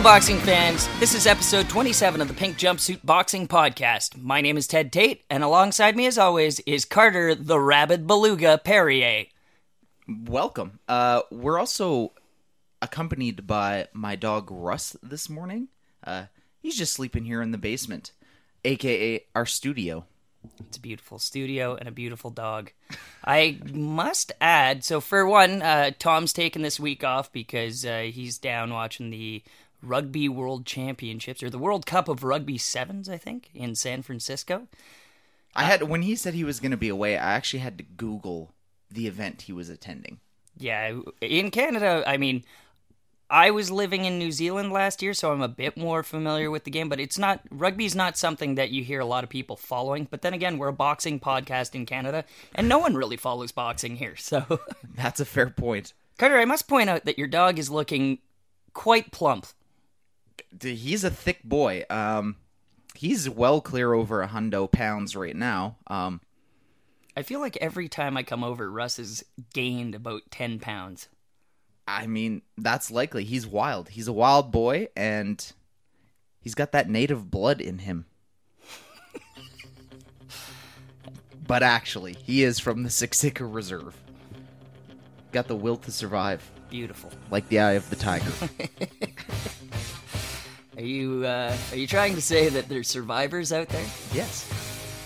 Hello, boxing fans. This is episode 27 of the Pink Jumpsuit Boxing Podcast. My name is Ted Tate, and alongside me, as always, is Carter the Rabid Beluga Perrier. Welcome. Uh, we're also accompanied by my dog Russ this morning. Uh, he's just sleeping here in the basement, aka our studio. It's a beautiful studio and a beautiful dog. I must add, so for one, uh, Tom's taking this week off because uh, he's down watching the Rugby World Championships or the World Cup of Rugby Sevens, I think, in San Francisco. I had when he said he was going to be away, I actually had to Google the event he was attending. Yeah, in Canada, I mean, I was living in New Zealand last year, so I'm a bit more familiar with the game, but it's not rugby's not something that you hear a lot of people following. But then again, we're a boxing podcast in Canada, and no one really follows boxing here. So, That's a fair point. Carter, I must point out that your dog is looking quite plump. He's a thick boy. Um, he's well clear over a hundo pounds right now. Um, I feel like every time I come over, Russ has gained about 10 pounds. I mean, that's likely. He's wild. He's a wild boy, and he's got that native blood in him. but actually, he is from the Siksika Reserve. Got the will to survive, Beautiful. like the eye of the tiger. Are you uh, are you trying to say that there's survivors out there? yes,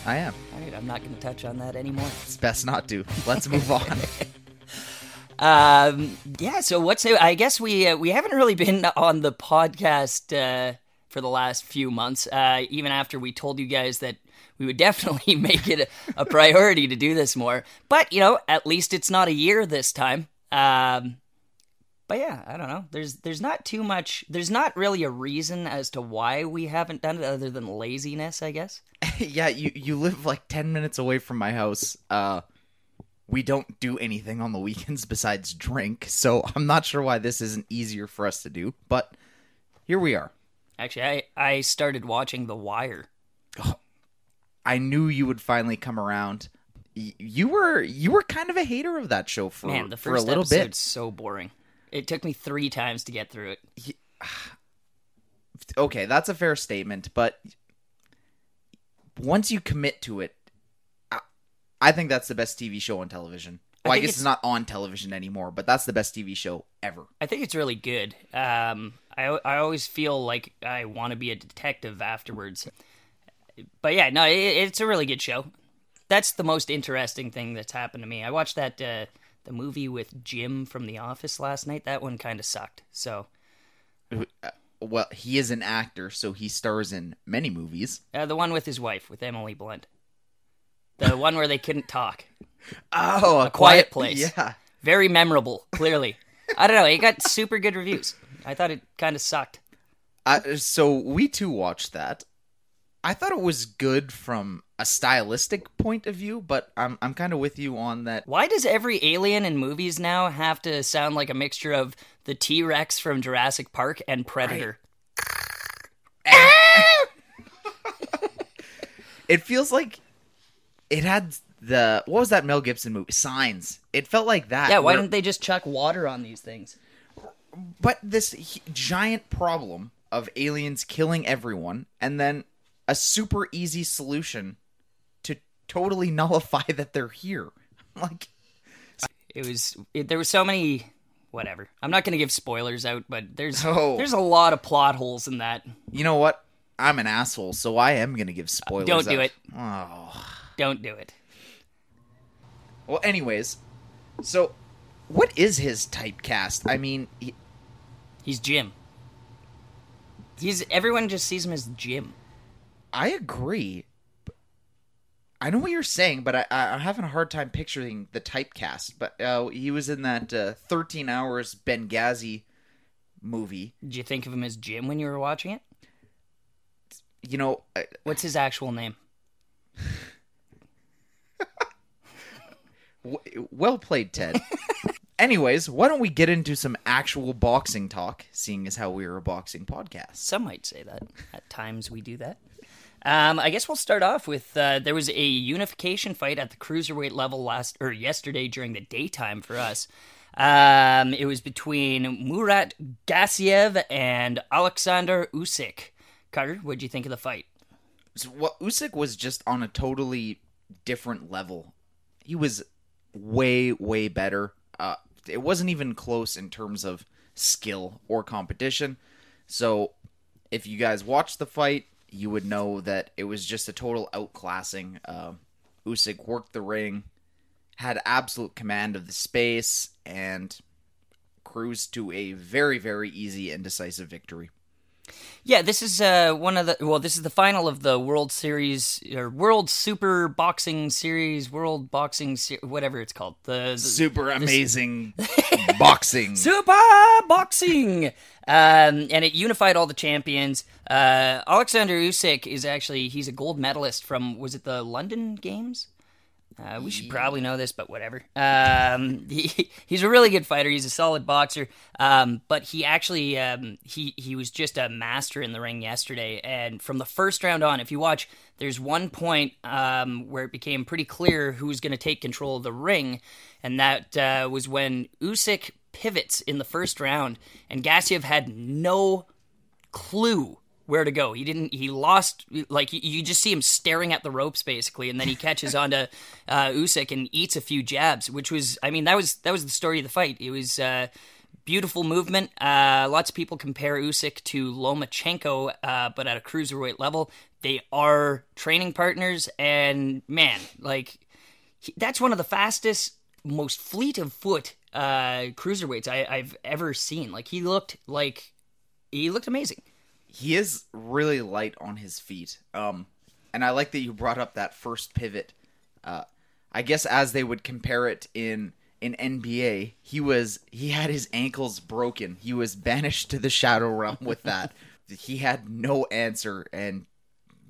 I am. All right, I'm not going to touch on that anymore. It's best not to. Let's move on. Um, yeah. So what's I guess we uh, we haven't really been on the podcast uh, for the last few months. Uh, even after we told you guys that we would definitely make it a, a priority to do this more. But you know, at least it's not a year this time. Um, but yeah, I don't know. There's there's not too much. There's not really a reason as to why we haven't done it, other than laziness, I guess. yeah, you you live like ten minutes away from my house. Uh, we don't do anything on the weekends besides drink, so I'm not sure why this isn't easier for us to do. But here we are. Actually, I I started watching The Wire. I knew you would finally come around. Y- You were you were kind of a hater of that show for Man, the for a first little episode's bit. so boring. It took me three times to get through it. Okay, that's a fair statement, but once you commit to it, I, I think that's the best TV show on television. I Well, I, think guess it's- it's not on television anymore, but that's the best TV show ever. I think it's really good. Um, I I always feel like I want to be a detective afterwards. But yeah, no, it, it's a really good show. That's the most interesting thing that's happened to me. I watched that uh, the movie with Jim from The Office last night. That one kind of sucked. So Well, he is an actor, so he stars in many movies. uh, the one with his wife with Emily Blunt, the one where they couldn't talk. Oh, a, Quiet Place. Yeah. Very memorable. Clearly, I don't know. It got super good reviews. I thought it kind of sucked. Uh, so we too watched that. I thought it was good from a stylistic point of view, but I'm I'm kind of with you on that. Why does every alien in movies now have to sound like a mixture of the T Rex from Jurassic Park and Predator? It feels like it had the what was that Mel Gibson movie? Signs. It felt like that. Yeah, why where- didn't they just chuck water on these things? But this giant problem of aliens killing everyone, and then a super easy solution to totally nullify that they're here. Like, It was it, there were so many whatever. I'm not going to give spoilers out, but there's Oh. there's a lot of plot holes in that. you know what? I'm an asshole, so I am gonna give spoilers. Don't do out. it. Oh. Don't do it. Well, anyways, so what is his typecast? I mean, he, He's Jim. He's everyone just sees him as Jim. I agree. I know what you're saying, but I, I- I'm having a hard time picturing the typecast. But uh, he was in that uh, 13 Hours Benghazi movie. Did you think of him as Jim when you were watching it? You know, I- What's his actual name? well played, Ted. Anyways, why don't we get into some actual boxing talk, seeing as how we are a boxing podcast? Some might say that. At times we do that. Um, I guess we'll start off with uh, there was a unification fight at the cruiserweight level last or yesterday during the daytime for us. Um, it was between Murat Gassiev and Alexander Usyk. Carter, what'd you think of the fight? So, what Usyk was just on a totally different level. He was way way better. Uh, it wasn't even close in terms of skill or competition. So, if you guys watched the fight, you would know that it was just a total outclassing. Uh, Usyk worked the ring, had absolute command of the space, and cruised to a very very easy and decisive victory. Yeah, this is uh, one of the well, this is the final of the World Series or World Super Boxing Series, World Boxing Se- whatever it's called. The, the Super amazing boxing. Super Boxing, um, and it unified all the champions. Uh, Alexander Usyk is actually he's a gold medalist from was it the London Games? Uh, we should probably know this, but whatever. Um, he, he's a really good fighter. He's a solid boxer. Um, but he actually um, he he was just a master in the ring yesterday. And from the first round on, if you watch, there's one point um, where it became pretty clear who was going to take control of the ring, and that uh, was when Usyk pivots in the first round, and Gassiev had no clue where to go. He didn't. He lost. Like you just see him staring at the ropes basically, and then he catches onto uh, Usyk and eats a few jabs, which was. I mean, that was that was the story of the fight. It was. Uh, Beautiful movement. Uh, lots of people compare Usyk to Lomachenko, uh, but at a cruiserweight level, they are training partners. And man, like he, that's one of the fastest, most fleet of foot uh, cruiserweights I, I've ever seen. Like he looked like he looked amazing he is really light on his feet. Um, and I like that you brought up that first pivot. Uh, I guess as they would compare it in in NBA, he was he had his ankles broken. He was banished to the shadow realm with that. he had no answer, and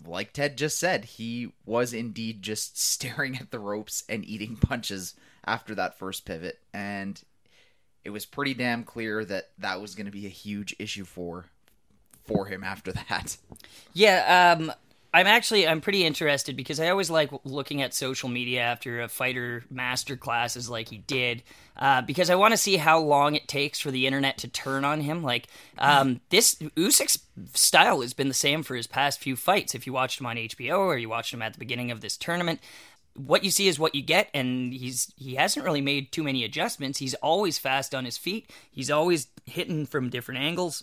like Ted just said, he was indeed just staring at the ropes and eating punches after that first pivot, and it was pretty damn clear that that was going to be a huge issue for for him after that. Yeah, um, I'm actually I'm pretty interested because I always like looking at social media after a fighter master classes like he did, uh, because I want to see how long it takes for the internet to turn on him. Like um, this Usyk's style has been the same for his past few fights. If you watched him on HBO or you watched him at the beginning of this tournament, what you see is what you get and he's he hasn't really made too many adjustments he's always fast on his feet he's always hitting from different angles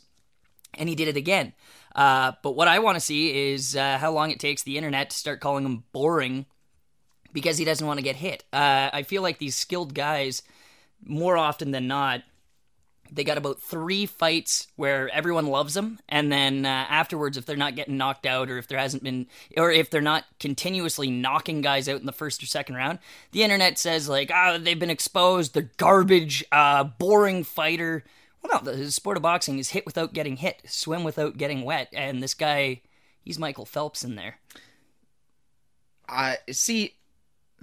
and he did it again. Uh, but what I want to see is uh, how long it takes the internet to start calling him boring because he doesn't want to get hit. Uh, I feel like these skilled guys, more often than not, they got about three fights where everyone loves them, and then uh, afterwards, if they're not getting knocked out, or if there hasn't been, or if they're not continuously knocking guys out in the first or second round, the internet says like, "Ah, oh, they've been exposed. They're garbage, uh, boring fighter." Well, no, the sport of boxing is hit without getting hit, swim without getting wet, and this guy, he's Michael Phelps in there. I see.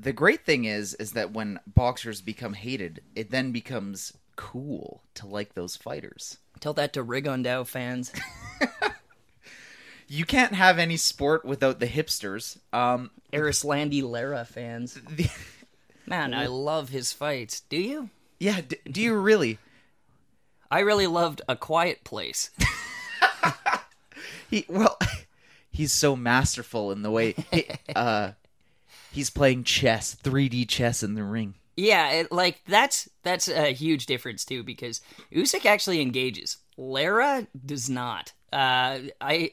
The great thing is, is that when boxers become hated, it then becomes cool to like those fighters. Tell that to Rigondeaux fans. you can't have any sport without the hipsters. Um, Erislandy Lara fans. The... Man, I love his fights. Do you? Yeah, d- do you really? I really loved A Quiet Place. he well, he's so masterful in the way he, uh, he's playing chess, 3D chess in the ring. Yeah, it, like that's that's a huge difference too because Usyk actually engages. Lara does not. Uh, I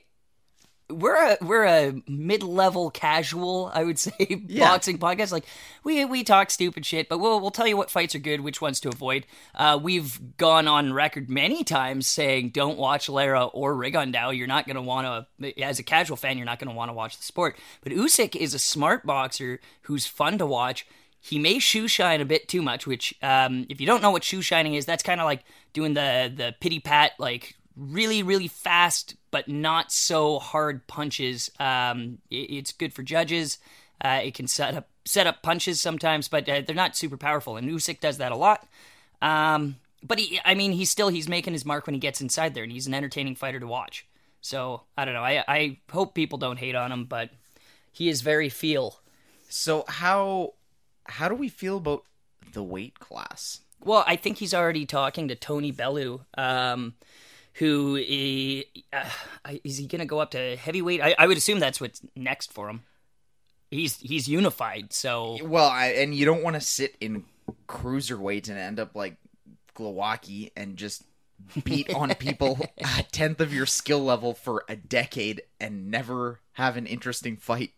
we're a we're a mid level casual, I would say, yeah. boxing podcast. Like we we talk stupid shit, but we'll we'll tell you what fights are good, which ones to avoid. Uh, we've gone on record many times saying don't watch Lara or Rigondeaux. You're not going to want to, as a casual fan, you're not going to want to watch the sport. But Usyk is a smart boxer who's fun to watch. He may shoe shine a bit too much, which um, if you don't know what shoe shining is, that's kind of like doing the the pity pat like really really fast but not so hard punches. Um, it, it's good for judges. Uh, it can set up set up punches sometimes, but uh, they're not super powerful. And Usyk does that a lot. Um, but he, I mean, he's still he's making his mark when he gets inside there, and he's an entertaining fighter to watch. So I don't know. I I hope people don't hate on him, but he is very feel. So how how do we feel about the weight class? Well, I think he's already talking to Tony Bellew, um, who i- uh, is he going to go up to heavyweight? I, I would assume that's what's next for him. He's he's unified, so Well, I, and you don't want to sit in cruiserweight and end up like Glowacki and just beat on people a tenth of your skill level for a decade and never have an interesting fight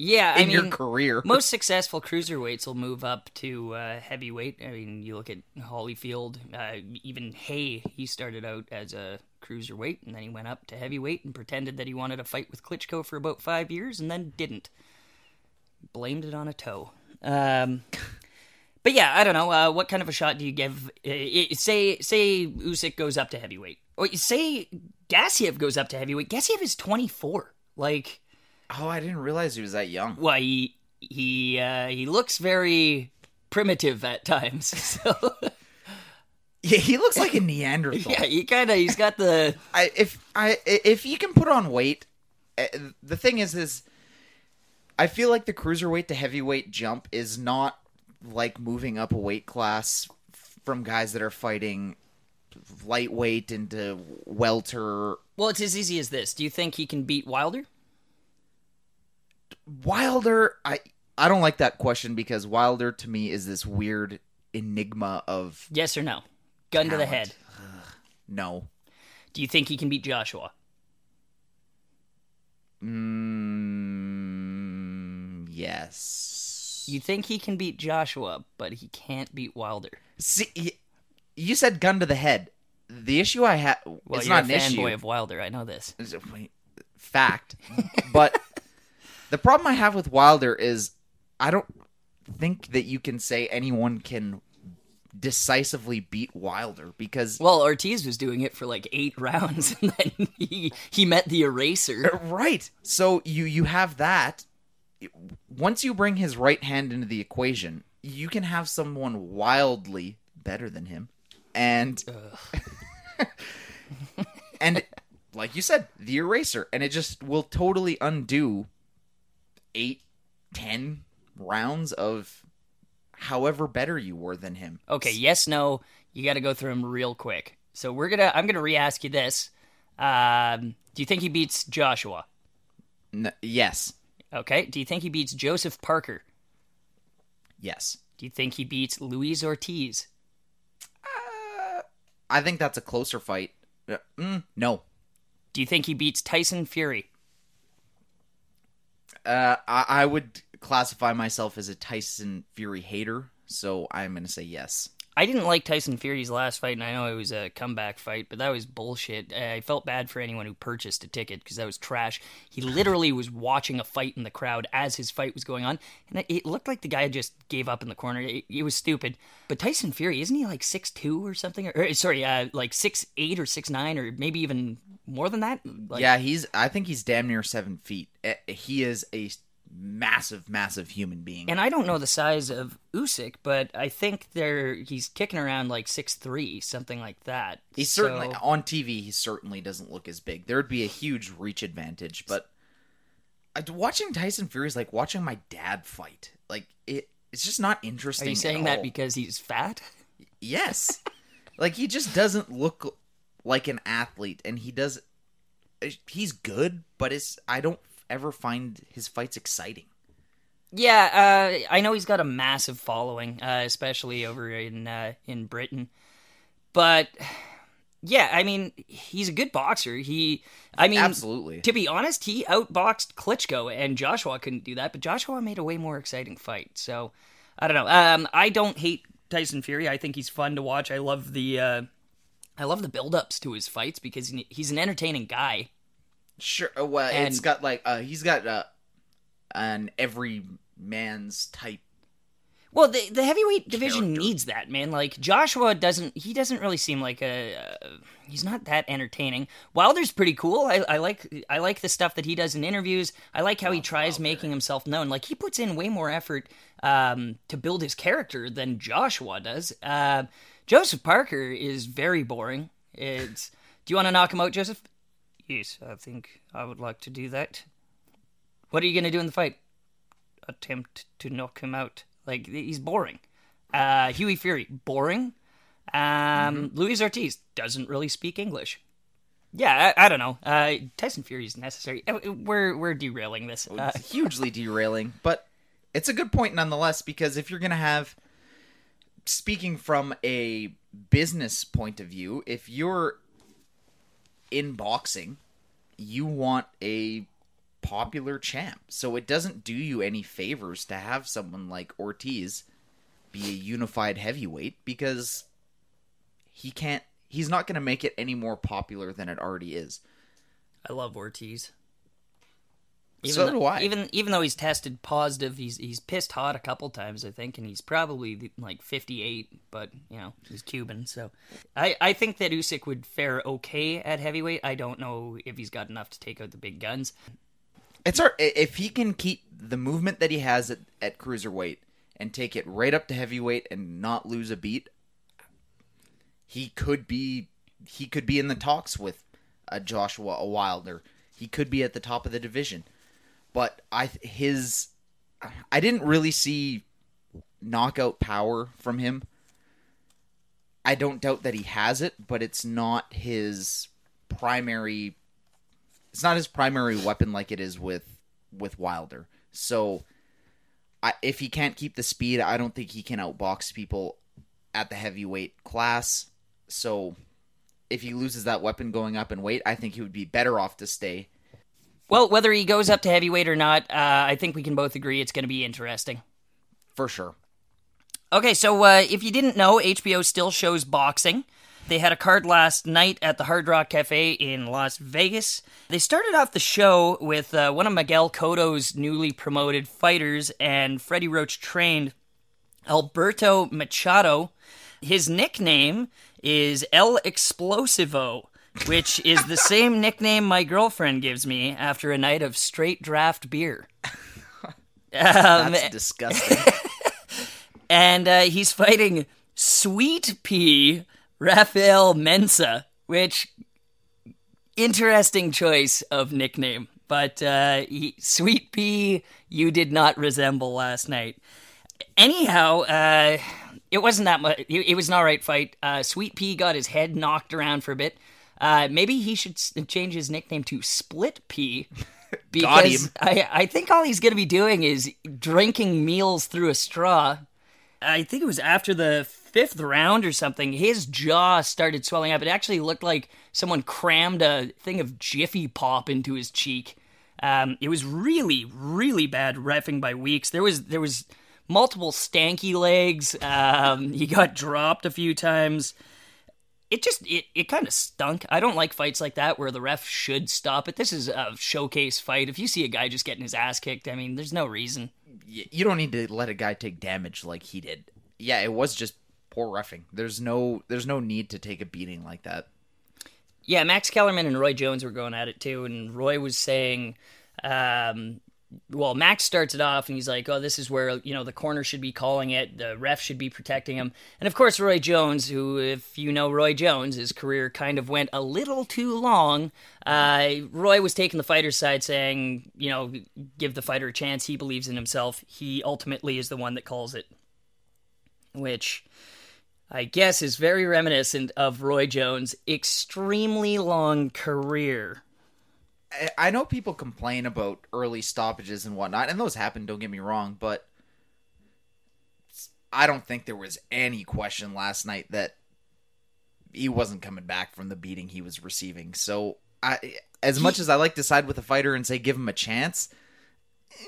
yeah. I in your career. most successful cruiserweights will move up to uh, heavyweight. I mean, you look at Holyfield, uh, even Haye. He started out as a cruiserweight, and then he went up to heavyweight and pretended that he wanted to fight with Klitschko for about five years, and then didn't. Blamed it on a toe. Um, but yeah, I don't know. Uh, what kind of a shot do you give? Uh, say say Usyk goes up to heavyweight, or say Gassiev goes up to heavyweight. Gassiev is twenty four. Like. Oh, I didn't realize he was that young. Well, he he uh, he looks very primitive at times. So Yeah, he looks like a Neanderthal. yeah, he kind of he's got the I if I if you can put on weight, uh, the thing is is I feel like the cruiserweight to heavyweight jump is not like moving up a weight class from guys that are fighting lightweight into welter. well. It's as easy as this. Do you think he can beat Wilder? Wilder, I I don't like that question because Wilder to me is this weird enigma of Yes or no? Gun to the Talent. head. no. Do you think he can beat Joshua? Mm, yes. You think he can beat Joshua, but he can't beat Wilder. See, you said gun to the head. The issue I have, Well, it's not a an fanboy issue. of Wilder. I know this. Is it- wait, Fact, but the problem I have with Wilder is I don't think that you can say anyone can decisively beat Wilder because Well, Ortiz was doing it for like eight rounds, and then he he met the eraser. Uh, right. So you you have that. Once you bring his right hand into the equation, you can have someone wildly better than him, and and like you said, the eraser, and it just will totally undo eight, ten rounds of however better you were than him. Okay, yes, no. You got to go through him real quick. So we're gonna. I'm gonna re-ask you this. Um, do you think he beats Joshua? N- yes, Okay. Do you think he beats Joseph Parker? yes. Do you think he beats Luis Ortiz? I think that's a closer fight. Uh, Mm, no, Do you think he beats Tyson Fury? Uh, I, I would classify myself as a Tyson Fury hater, so I'm going to say yes. I didn't like Tyson Fury's last fight, and I know it was a comeback fight, but that was bullshit. Uh, I felt bad for anyone who purchased a ticket because that was trash. He literally was watching a fight in the crowd as his fight was going on, and it, looked like the guy just gave up in the corner. It, it was stupid. But Tyson Fury, isn't he like six two or something? Or, or, sorry, uh, like six eight or six nine, or maybe even more than that? Like, yeah, he's. I think he's damn near seven feet. Eh, He is a massive, massive human being. And I don't know the size of Usyk, but I think they're he's kicking around like six three, something like that. he certainly So- on TV. He certainly doesn't look as big. There would be a huge reach advantage, but watching Tyson Fury is like watching my dad fight. Like it, it's just not interesting. Are you saying that because he's fat? Yes. like he just doesn't look like an athlete and he does he's good, but it's I don't ever find his fights exciting. Yeah, uh, I know he's got a massive following, uh, especially over in uh, in Britain. But yeah, I mean, he's a good boxer. He, I mean, Absolutely. To be honest, he outboxed Klitschko, and Joshua couldn't do that. But Joshua made a way more exciting fight. So I don't know. Um, I don't hate Tyson Fury. I think he's fun to watch. I love the. Uh, I love the build-ups to his fights because he's an entertaining guy. Sure. uh, Well, it's And- got like uh he's got uh an every man's type. Well, the the heavyweight division Character. needs that man. Like Joshua doesn't. He doesn't really seem like a. Uh, he's not that entertaining. Wilder's pretty cool. I, I like I like the stuff that he does in interviews. I like how he tries making himself known. Like he puts in way more effort um, to build his character than Joshua does. Uh, Joseph Parker is very boring. It's. Do you want to knock him out, Joseph? Yes, I think I would like to do that. What are you going to do in the fight? Attempt to knock him out. Like he's boring. Uh, Hughie Fury, boring. Um, Luis Ortiz doesn't really speak English. Yeah, I, I don't know. Uh, Tyson Fury is necessary. Uh, We're we're derailing this. Uh, It's hugely derailing, but it's a good point nonetheless because if you're going to have speaking from a business point of view, if you're in boxing, you want a popular champ. So it doesn't do you any favors to have someone like Ortiz be a unified heavyweight because he can't he's not going to make it any more popular than it already is. I love Ortiz. So though, do I. Even even though he's tested positive, he's he's pissed hot a couple times, I think, and he's probably like 58. But you know he's Cuban, so I I think that Usyk would fare okay at heavyweight. I don't know if he's got enough to take out the big guns. It's hard if he can keep the movement that he has at, at cruiserweight and take it right up to heavyweight and not lose a beat. He could be he could be in the talks with a Joshua a Wilder. He could be at the top of the division. But I his I didn't really see knockout power from him. I don't doubt that he has it, but it's not his primary it's not his primary weapon like it is with with Wilder. So I, if he can't keep the speed, I don't think he can outbox people at the heavyweight class. So if he loses that weapon going up in weight, I think he would be better off to stay. Well, whether he goes up to heavyweight or not, uh, I think we can both agree it's going to be interesting. For sure. Okay, so uh, if you didn't know, HBO still shows boxing. They had a card last night at the Hard Rock Cafe in Las Vegas. They started off the show with uh, one of Miguel Cotto's newly promoted fighters and Freddie Roach trained Alberto Machado. His nickname is El Explosivo, which is the same nickname my girlfriend gives me after a night of straight draft beer. Um, That's disgusting. and uh, he's fighting Sweet Pea Rafael Mensah, which interesting choice of nickname. But uh, he, Sweet Pea, you did not resemble last night. Anyhow, uh, it wasn't that much. It, it was an all right fight. Uh, Sweet Pea got his head knocked around for a bit. Uh, maybe he should s- change his nickname to Split Pea. Because. I, I think all he's going to be doing is drinking meals through a straw. I think it was after the fifth round or something. His jaw started swelling up. It actually looked like someone crammed a thing of Jiffy Pop into his cheek. Um, it was really, really bad refing by weeks. There was there was multiple stanky legs. Um, he got dropped a few times. It just it, it kind of stunk. I don't like fights like that where the ref should stop it. This is a showcase fight. If you see a guy just getting his ass kicked, I mean, there's no reason. You don't need to let a guy take damage like he did. Yeah, it was just poor roughing. There's no there's no need to take a beating like that. Yeah, Max Kellerman and Roy Jones were going at it too, and Roy was saying, um, well, Max starts it off and he's like, oh, this is where, you know, the corner should be calling it, the ref should be protecting him. And of course, Roy Jones, who, if you know Roy Jones, his career kind of went a little too long. Uh, Roy was taking the fighter's side, saying, you know, give the fighter a chance. He believes in himself. He ultimately is the one that calls it, which. I guess is very reminiscent of Roy Jones' extremely long career. I- I know people complain about early stoppages and whatnot, and those happen. Don't get me wrong, but I don't think there was any question last night that he wasn't coming back from the beating he was receiving. So, I, as much as I like to side with a fighter and say give him a chance,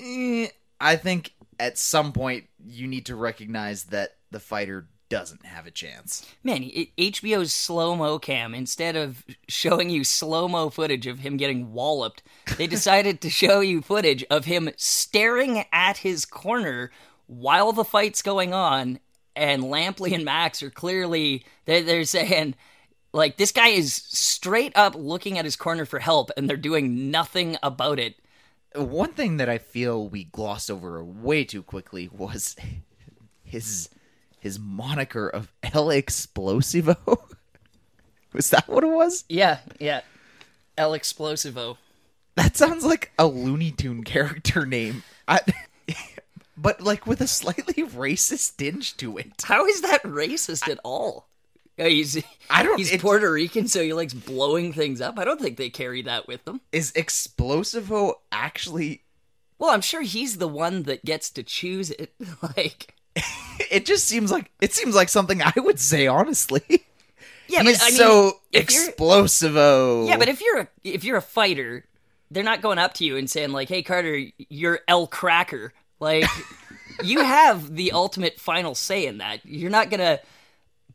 eh, I think at some point you need to recognize that the fighter doesn't have a chance. Man, it, HBO's slow mo cam, instead of showing you slow mo footage of him getting walloped, they decided to show you footage of him staring at his corner while the fight's going on. And Lampley and Max are clearly, they're, they're saying, like, this guy is straight up looking at his corner for help, and they're doing nothing about it. One thing that I feel we glossed over way too quickly was his his moniker of El Explosivo. was that what it was? Yeah, yeah. El Explosivo. That sounds like a Looney Tune character name. I but like with a slightly racist tinge to it. How is that racist at all? He's I don't. he's Puerto Rican, so he likes blowing things up. I don't think they carry that with them. is Explosivo actually? Well, I'm sure he's the one that gets to choose it. like, It just seems like it seems like something I would say honestly. yeah, He's but I mean, so you're- Yeah, but if you're a if you're a fighter, they're not going up to you and saying like, "Hey, Carter, you're El Cracker." Like, you have the ultimate final say in that. You're not gonna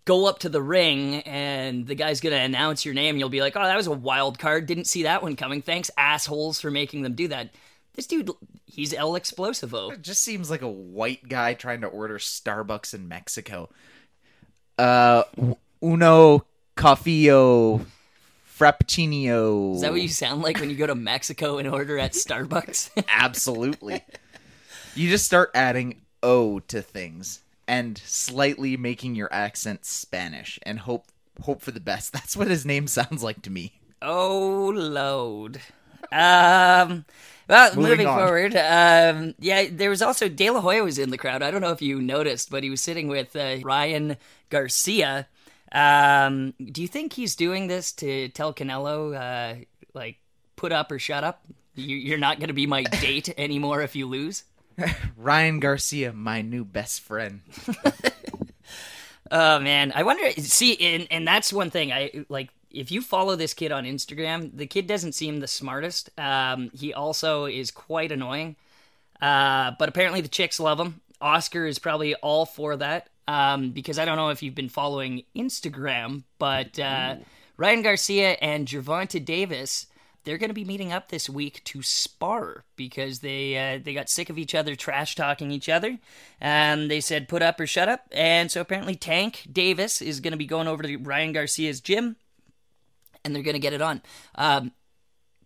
go up to the ring and the guy's gonna announce your name. You'll be like, "Oh, that was a wild card. Didn't see that one coming. Thanks, assholes, for making them do that." This dude, he's El Explosivo. It just seems like a white guy trying to order Starbucks in Mexico. Uh, uno cafio frappuccino. Is that what you sound like when you go to Mexico and order at Starbucks? Absolutely. you just start adding "o" to things and slightly making your accent Spanish and hope hope for the best. That's what his name sounds like to me. Oh, load. Um, well, Moving forward, um, yeah, there was also De La Hoya was in the crowd. I don't know if you noticed, but he was sitting with uh, Ryan Garcia. Um, do you think he's doing this to tell Canelo, uh, like, put up or shut up? You, you're not going to be my date anymore if you lose. Ryan Garcia, my new best friend. Oh man, I wonder. See, and and that's one thing. I like if you follow this kid on Instagram, the kid doesn't seem the smartest. Um, he also is quite annoying. Uh, but apparently the chicks love him. Oscar is probably all for that. Um, because I don't know if you've been following Instagram, but uh, Ryan Garcia and Gervonta Davis, they're going to be meeting up this week to spar because they uh, they got sick of each other trash talking each other, and they said put up or shut up. And so apparently Tank Davis is going to be going over to Ryan Garcia's gym, and they're going to get it on. Um,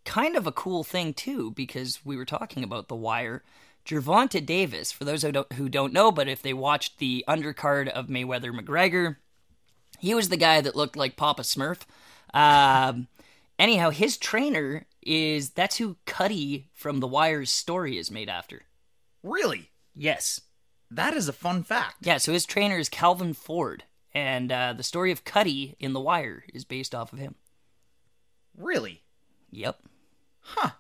kind of a cool thing too because we were talking about the wire. Gervonta Davis, for those who don't, who don't know, but if they watched the undercard of Mayweather McGregor, he was the guy that looked like Papa Smurf. Um, anyhow, his trainer is that's who Cutty from The Wire's story is made after. Really? Yes, That is a fun fact. yeah. So his trainer is Calvin Ford, and uh, the story of Cutty in The Wire is based off of him. Really? Yep. Huh.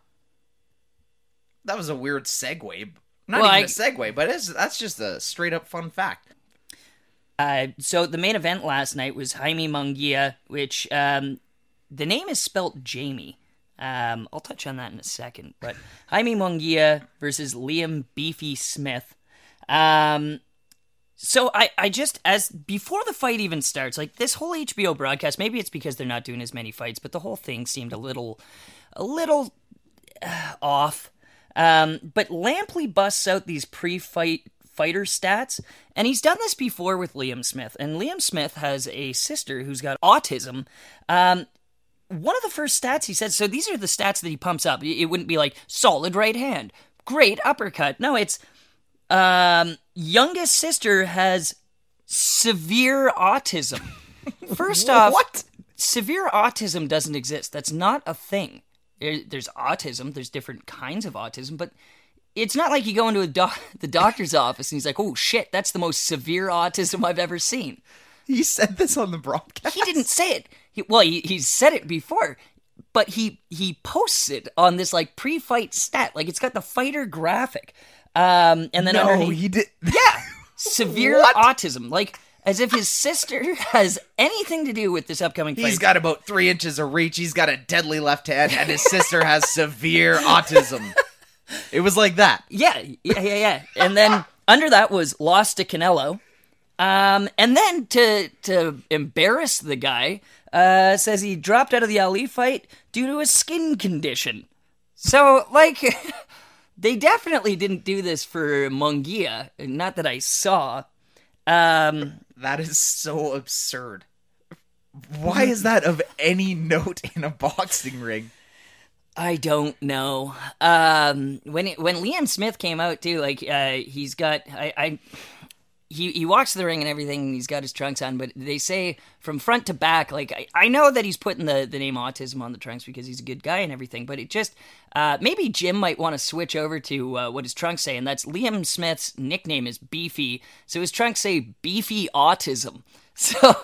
That was a weird segue. Not Well, even I- a segue, but it's, that's just a straight up fun fact. Uh, so the main event last night was Jaime Munguia, which um, the name is spelt Jamie. Um, I'll touch on that in a second. But Jaime Munguia versus Liam Beefy Smith. Um, so I, I just as before the fight even starts, like this whole HBO broadcast, maybe it's because they're not doing as many fights, but the whole thing seemed a little, a little uh, off. Um, but Lampley busts out these pre-fight fighter stats, and he's done this before with Liam Smith. And Liam Smith has a sister who's got autism. Um, one of the first stats he said, so these are the stats that he pumps up. It wouldn't be like solid right hand, great uppercut. No, it's um, youngest sister has severe autism. First off, What? severe autism doesn't exist. That's not a thing. There's autism. There's different kinds of autism, but it's not like you go into a doc- the doctor's office and he's like, "Oh shit, that's the most severe autism I've ever seen." He said this on the broadcast. He didn't say it. He, well, he, he's said it before, but he he posts it on this like pre-fight stat. Like it's got the fighter graphic, um, and then No, underneath, he did. yeah, severe autism. Like as if his sister has anything to do with this upcoming fight. He's got about three inches of reach. He's got a deadly left hand, and his sister has severe autism. It was like that. Yeah, yeah, yeah, yeah. And then under that was lost to Canelo. Um, and then to to embarrass the guy, uh, says he dropped out of the Ali fight due to a skin condition. So like, they definitely didn't do this for Munguia. Not that I saw. Um, That is so absurd. Why is that of any note in a boxing ring? I don't know. Um, when it, when Liam Smith came out too, like uh, he's got I, I he he walks to the ring and everything. And he's got his trunks on, but they say from front to back. Like I, I know that he's putting the the name autism on the trunks because he's a good guy and everything. But it just uh, maybe Jim might want to switch over to uh, what his trunks say, and that's Liam Smith's nickname is Beefy, so his trunks say Beefy Autism. So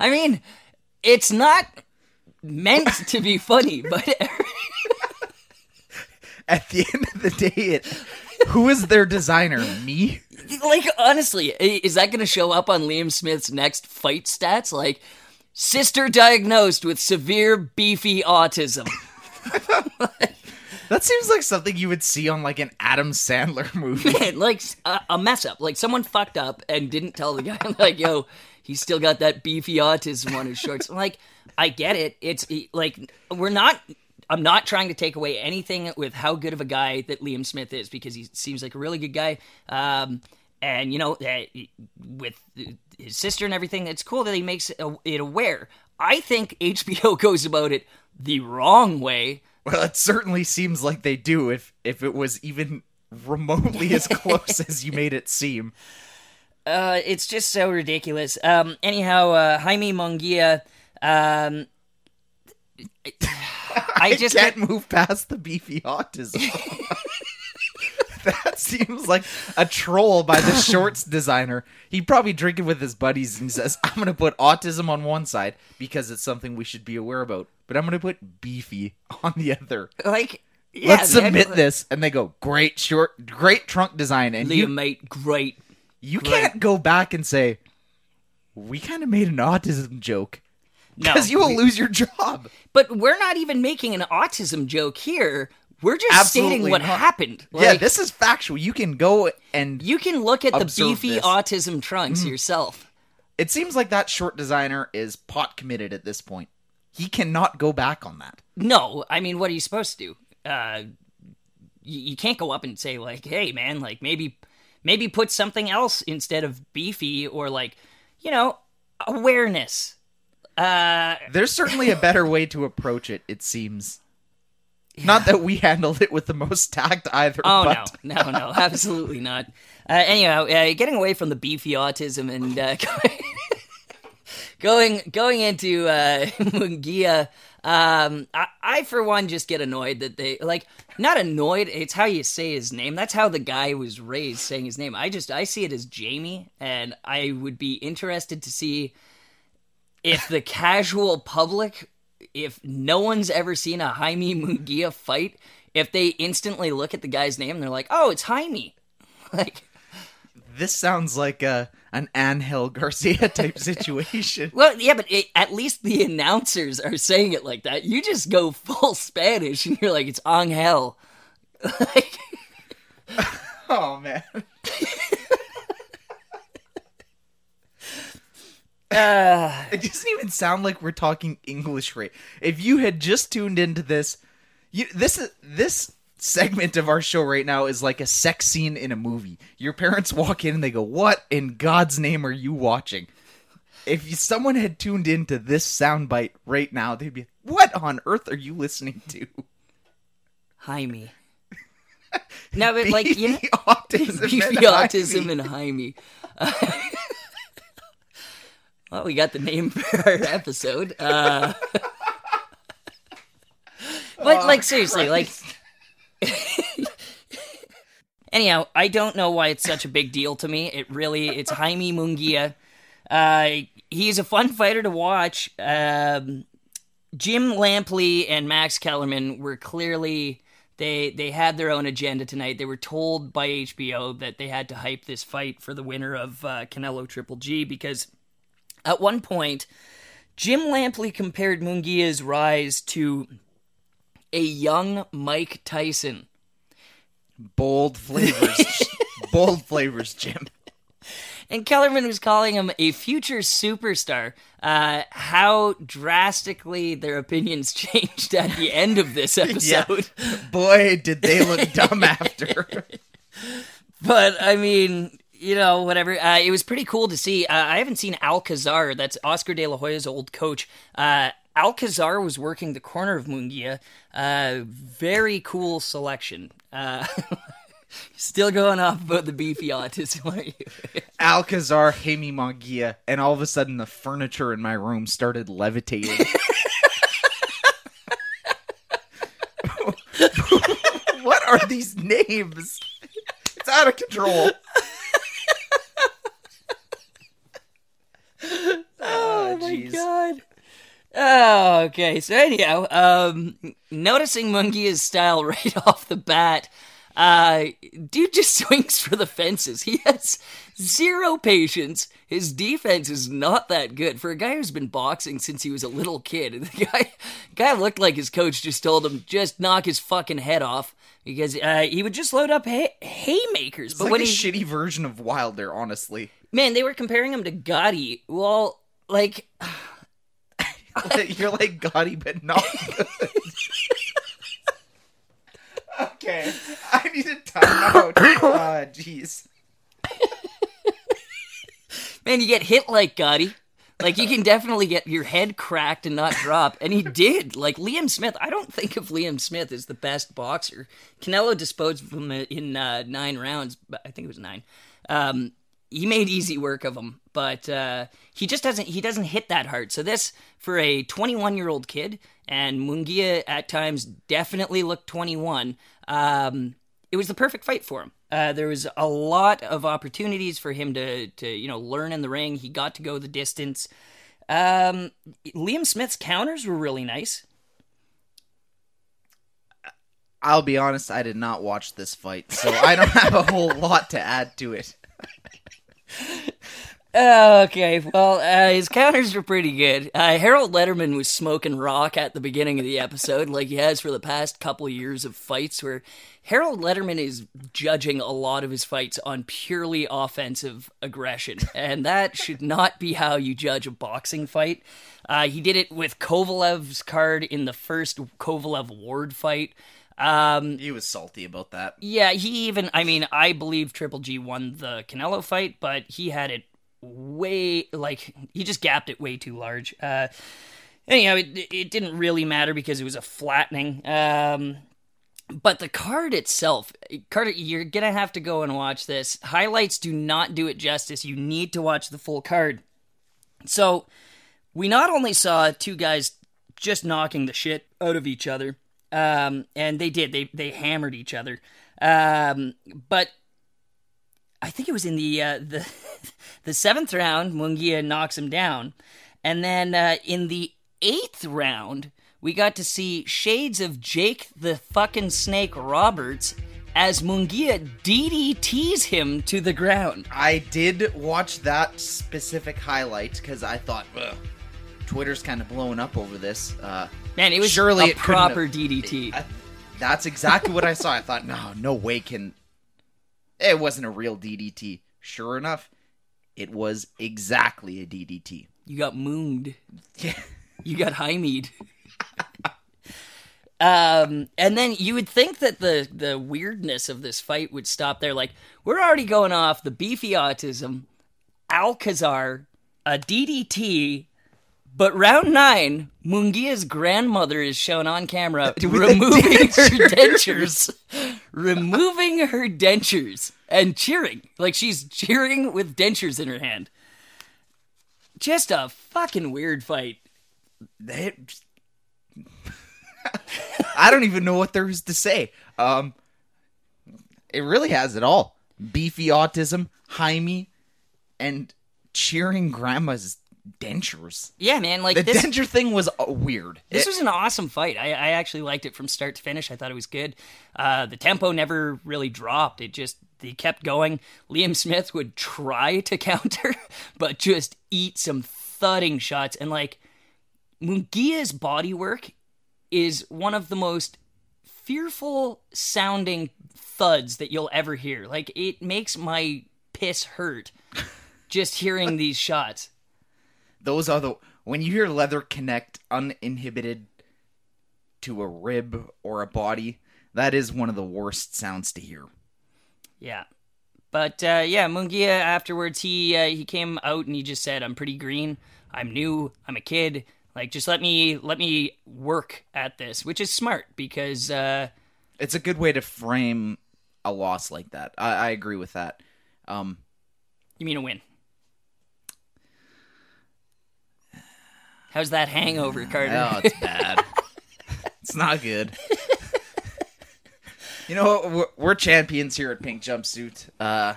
I mean, it's not meant to be funny, but At the end of the day, it who is their designer? Me? like honestly, is that going to show up on Liam Smith's next fight stats? Like, sister diagnosed with severe beefy autism. That seems like something you would see on like an Adam Sandler movie. Man, like a, a mess up. Like someone fucked up and didn't tell the guy. Like, yo, he's still got that beefy autism on his shorts. I'm like, I get it. It's like we're not. I'm not trying to take away anything with how good of a guy that Liam Smith is because he seems like a really good guy. Um, and you know, uh, with his sister and everything, it's cool that he makes it aware. I think HBO goes about it the wrong way. Well, it certainly seems like they do if if it was even remotely as close as you made it seem. Uh, it's just so ridiculous. Um, anyhow, uh, Jaime Munguia, um, I just can't move past the beefy autism. that seems like a troll by the shorts designer. He probably drinking with his buddies and says, "I'm going to put autism on one side because it's something we should be aware about, but I'm going to put beefy on the other." like, yeah, Let's submit like, this, and they go, "Great short, great trunk design," and Liam, you mate, great. you great. can't go back and say, "We kind of made an autism joke." No, Because you will lose your job. but we're not even making an autism joke here. We're just stating what not. happened. yeah, this is factual. You can go and you can look at the beefy this. Autism trunks yourself. it seems like that short designer is pot committed at this point. He cannot go back on that. No, I mean, what are you supposed to do? Uh, you, you can't go up and say like, "Hey, man, like maybe, maybe put something else instead of beefy or like, you know, awareness." Uh, There's certainly a better way to approach it, it seems. Not that we handled it with the most tact either. oh but no, no, no, absolutely not. Uh, anyhow, uh, getting away from the beefy autism and uh, going going into uh, Munguia. Um, I, I for one just get annoyed that they like not annoyed. It's how you say his name. That's how the guy was raised saying his name. I just I see it as Jamie, and I would be interested to see if the casual public, if no one's ever seen a Jaime Munguia fight, if they instantly look at the guy's name they're like, "Oh, it's Jaime," like. this sounds like a an Angel Garcia type situation. Well, yeah, but it, at least the announcers are saying it like that. You just go full Spanish and you're like, it's Angel. like, oh man. Uh, It doesn't even sound like we're talking English right. If you had just tuned into this, you, this is this segment of our show right now is like a sex scene in a movie. Your parents walk in and they go, "What in God's name are you watching?" If you, someone had tuned into this soundbite right now, they'd be, "What on earth are you listening to?" Jaime. No, but like, you know, autism, and autism Jaime. and Jaime. Uh, well, we got the name for our episode. Uh, but, like, seriously, like, Anyhow, I don't know why it's such a big deal to me. It really, it's Jaime Munguia. Uh, he's a fun fighter to watch. Um, Jim Lampley and Max Kellerman were clearly they they had their own agenda tonight. They were told by HBO that they had to hype this fight for the winner of uh, Canelo Triple G because at one point Jim Lampley compared Munguia's rise to a young Mike Tyson. bold flavors, bold flavors, Jim. And Kellerman was calling him a future superstar. Uh, how drastically their opinions changed at the end of this episode. Boy, did they look dumb after. But I mean, you know, whatever. Uh, it was pretty cool to see. Uh, I haven't seen Alcazar. That's Oscar De La Hoya's old coach. Uh, Alcazar was working the corner of Munguia. Uh, very cool selection. Uh, Still going off about the beefy autism, are you? Alcazar, Jaime Munguia, and all of a sudden the furniture in my room started levitating. what are these names? It's out of control. Oh my god. Oh, okay. So anyhow, um, noticing Munguia's style right off the bat, uh, dude just swings for the fences. He has zero patience. His defense is not that good for a guy who's been boxing since he was a little kid. The guy, guy looked like his coach just told him just knock his fucking head off because uh, he would just load up hay- haymakers. It's but like when a he, shitty version of Wilder, honestly. Man, they were comparing him to Gatti. Well, like. You're like Gatti, but not good. okay, I need a timeout. Ah, jeez. Man, you get hit like Gatti. Like you can definitely get your head cracked and not drop, and he did. Like Liam Smith, I don't think of Liam Smith as the best boxer. Canelo disposed of him in uh, nine rounds, but I think it was nine. Um, he made easy work of him, but uh, he just doesn't. He doesn't hit that hard. So this for a 21 year old kid, and Munguia at times definitely looked 21. Um, it was the perfect fight for him. Uh, there was a lot of opportunities for him to, to you know learn in the ring. He got to go the distance. Um, Liam Smith's counters were really nice. I'll be honest, I did not watch this fight, so I don't have a whole lot to add to it. Okay, well, uh, his counters were pretty good. Uh, Harold Lederman was smoking rock at the beginning of the episode, like he has for the past couple years of fights, where Harold Lederman is judging a lot of his fights on purely offensive aggression, and that should not be how you judge a boxing fight. Uh, he did it with Kovalev's card in the first Kovalev Ward fight. Um, He was salty about that. yeah, he even, I mean, I believe Triple G won the Canelo fight, but he had it way, like, he just gapped it way too large. Uh, anyhow, it, it didn't really matter because it was a flattening. Um, but the card itself, Carter, you're gonna have to go and watch this. Highlights do not do it justice. You need to watch the full card. So, we not only saw two guys just knocking the shit out of each other, um, and they did. They they hammered each other. Um, but I think it was in the uh, the the seventh round, Munguia knocks him down, and then uh, in the eighth round, we got to see shades of Jake the fucking Snake Roberts as Munguia DDTs him to the ground. I did watch that specific highlight because I thought, Ugh, Twitter's kind of blowing up over this. Uh, Man, it was Surely a proper have- DDT. I, that's exactly what I saw. I thought, no, no way can. It wasn't a real DDT. Sure enough, it was exactly a DDT. You got mooned. Yeah. You got hymied. um, and then you would think that the the weirdness of this fight would stop there. Like we're already going off the beefy autism, Alcazar, a DDT. But round nine, Munguia's grandmother is shown on camera removing her dentures. dentures, removing her dentures, and cheering like she's cheering with dentures in her hand. Just a fucking weird fight. I don't even know what there is to say. Um, it really has it all: beefy autism, Jaime, and cheering grandma's dentures. Yeah, man. Like The this, denture thing was uh, weird. this It- was an awesome fight. I, I actually liked it from start to finish. I thought it was good. Uh, the tempo never really dropped. It just they kept going. Liam Smith would try to counter, but just eat some thudding shots. And like Munguia's body work is one of the most fearful sounding thuds that you'll ever hear. Like it makes my piss hurt just hearing these shots. Those are the when you hear leather connect uninhibited to a rib or a body. That is one of the worst sounds to hear. Yeah. But uh, yeah, Munguia afterwards he uh, he came out and he just said, "I'm pretty green. I'm new. I'm a kid. Like just let me let me work at this," which is smart because uh, It's a good way to frame a loss like that. I, I agree with that. Um, You mean a win? How's that hangover, Carter? oh, it's bad. it's not good. you know? We're, we're champions here at Pink Jumpsuit. Uh,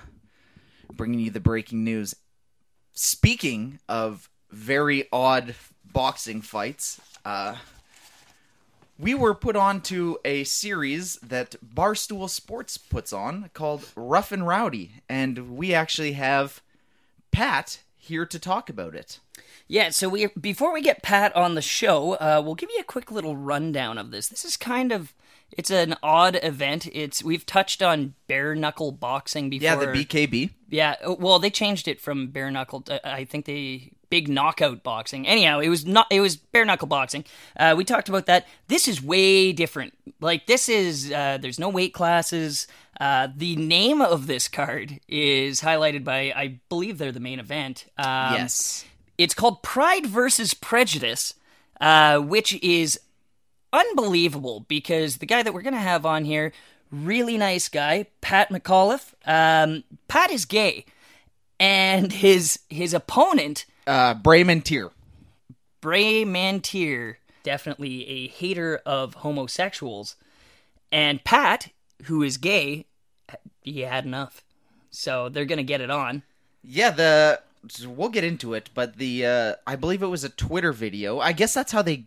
bringing you the breaking news. Speaking of very odd boxing fights, uh, we were put on to a series that Barstool Sports puts on called Rough and Rowdy, and we actually have Pat here to talk about it. Yeah, so we before we get Pat on the show, uh, we'll give you a quick little rundown of this. This is kind of it's an odd event. It's we've touched on bare knuckle boxing before. Yeah, the BKB. Yeah, uh, well, they changed it from bare knuckle. To, I think they big knockout boxing. Anyhow, it was not. It was bare knuckle boxing. Uh, we talked about that. This is way different. Like this is. Uh, there's no weight classes. Uh, the name of this card is highlighted by. I believe they're the main event. Um, yes. It's called Pride versus Prejudice, uh, which is unbelievable because the guy that we're going to have on here, really nice guy, Pat McAuliffe. Um, Pat is gay, and his his opponent, Uh. Bray Mantier, definitely a hater of homosexuals, and Pat, who is gay, he had enough. So they're going to get it on. Yeah, the we'll get into it, but the uh, I believe it was a Twitter video. I guess that's how they.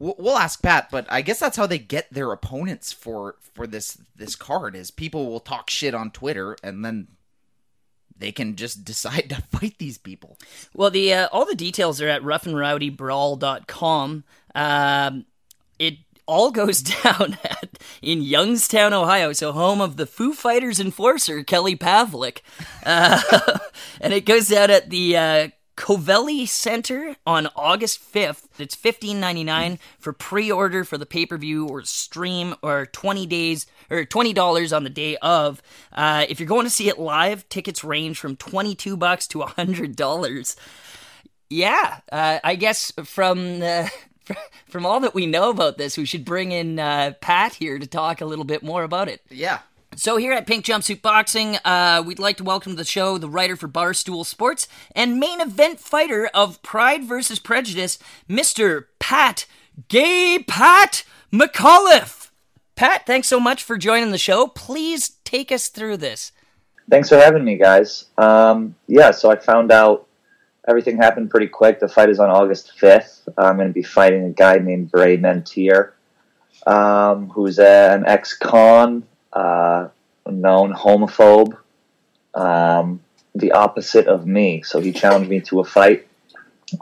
We'll, ask Pat, but I guess that's how they get their opponents for for this this card. Is people will talk shit on Twitter and then they can just decide to fight these people. Well, the uh, all the details are at roughandrowdybrawl.com. Um, it all goes down at, in Youngstown, Ohio, so home of the Foo Fighters enforcer Kelly Pavlik, uh, and it goes down at the uh, Covelli Center on August fifth. It's fifteen ninety nine for pre order for the pay per view or stream, or twenty days or twenty dollars on the day of. Uh, if you're going to see it live, tickets range from twenty two bucks to hundred dollars. Yeah, uh, I guess from the, from all that we know about this, we should bring in uh, Pat here to talk a little bit more about it. Yeah. So here at Pink Jumpsuit Boxing, uh, we'd like to welcome to the show the writer for Barstool Sports and main event fighter of Pride versus Prejudice, Mr. Pat Gay Pat McAuliffe. Pat, thanks so much for joining the show. Please take us through this. Thanks for having me, guys. Um, yeah, so I found out everything happened pretty quick. The fight is on August 5th. I'm going to be fighting a guy named Bray Mentier, um, who's a, an ex con, uh, known homophobe, um, the opposite of me. So he challenged me to a fight.